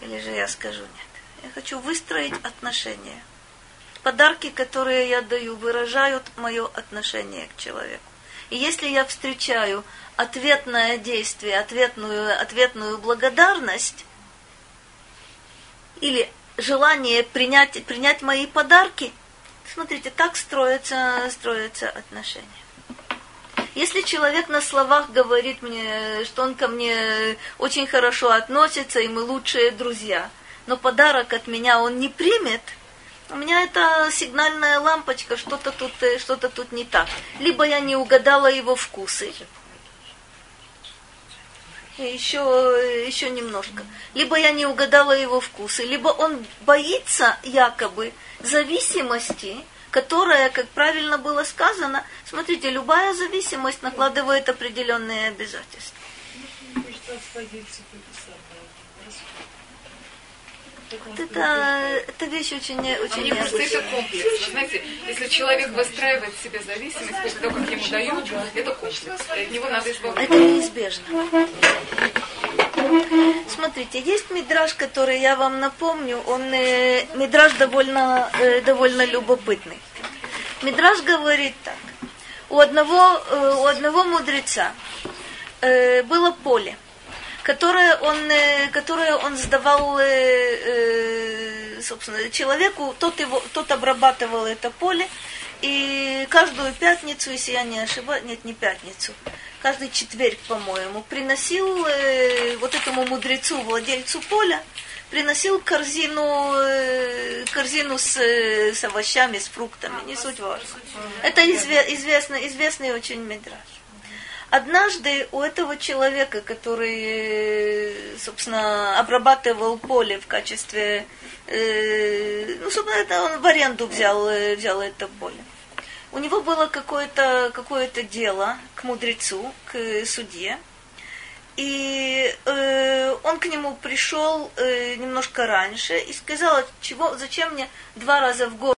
[SPEAKER 1] Или же я скажу нет. Я хочу выстроить отношения. Подарки, которые я даю, выражают мое отношение к человеку. И если я встречаю ответное действие, ответную, ответную благодарность, или желание принять, принять мои подарки, смотрите, так строятся, строятся отношения. Если человек на словах говорит мне, что он ко мне очень хорошо относится, и мы лучшие друзья, но подарок от меня он не примет, у меня это сигнальная лампочка, что-то тут, что-то тут не так. Либо я не угадала его вкусы, еще, еще немножко. Либо я не угадала его вкусы, либо он боится якобы зависимости, которая, как правильно было сказано, смотрите, любая зависимость накладывает определенные обязательства. Это, это вещь очень, очень
[SPEAKER 6] Мне кажется, это комплекс. Вы знаете, если человек выстраивает в себе зависимость после того, как ему дают, это комплекс. От него надо избавиться.
[SPEAKER 1] Это неизбежно. Смотрите, есть мидраж, который я вам напомню, он э, мидраж довольно, э, довольно любопытный. Мидраж говорит так. У одного, э, у одного мудреца э, было поле – которое он, э, которое он сдавал, э, э, собственно, человеку, тот, его, тот обрабатывал это поле, и каждую пятницу, если я не ошибаюсь, нет, не пятницу, каждый четверг, по-моему, приносил вот этому мудрецу, владельцу поля, приносил корзину, корзину с, с овощами, с фруктами, не суть важно. Это известный, известный очень медраж. Однажды у этого человека, который, собственно, обрабатывал поле в качестве, э, ну, собственно, это он в аренду взял, э, взял это поле. У него было какое-то какое дело к мудрецу, к судье. И э, он к нему пришел э, немножко раньше и сказал, чего, зачем мне два раза в год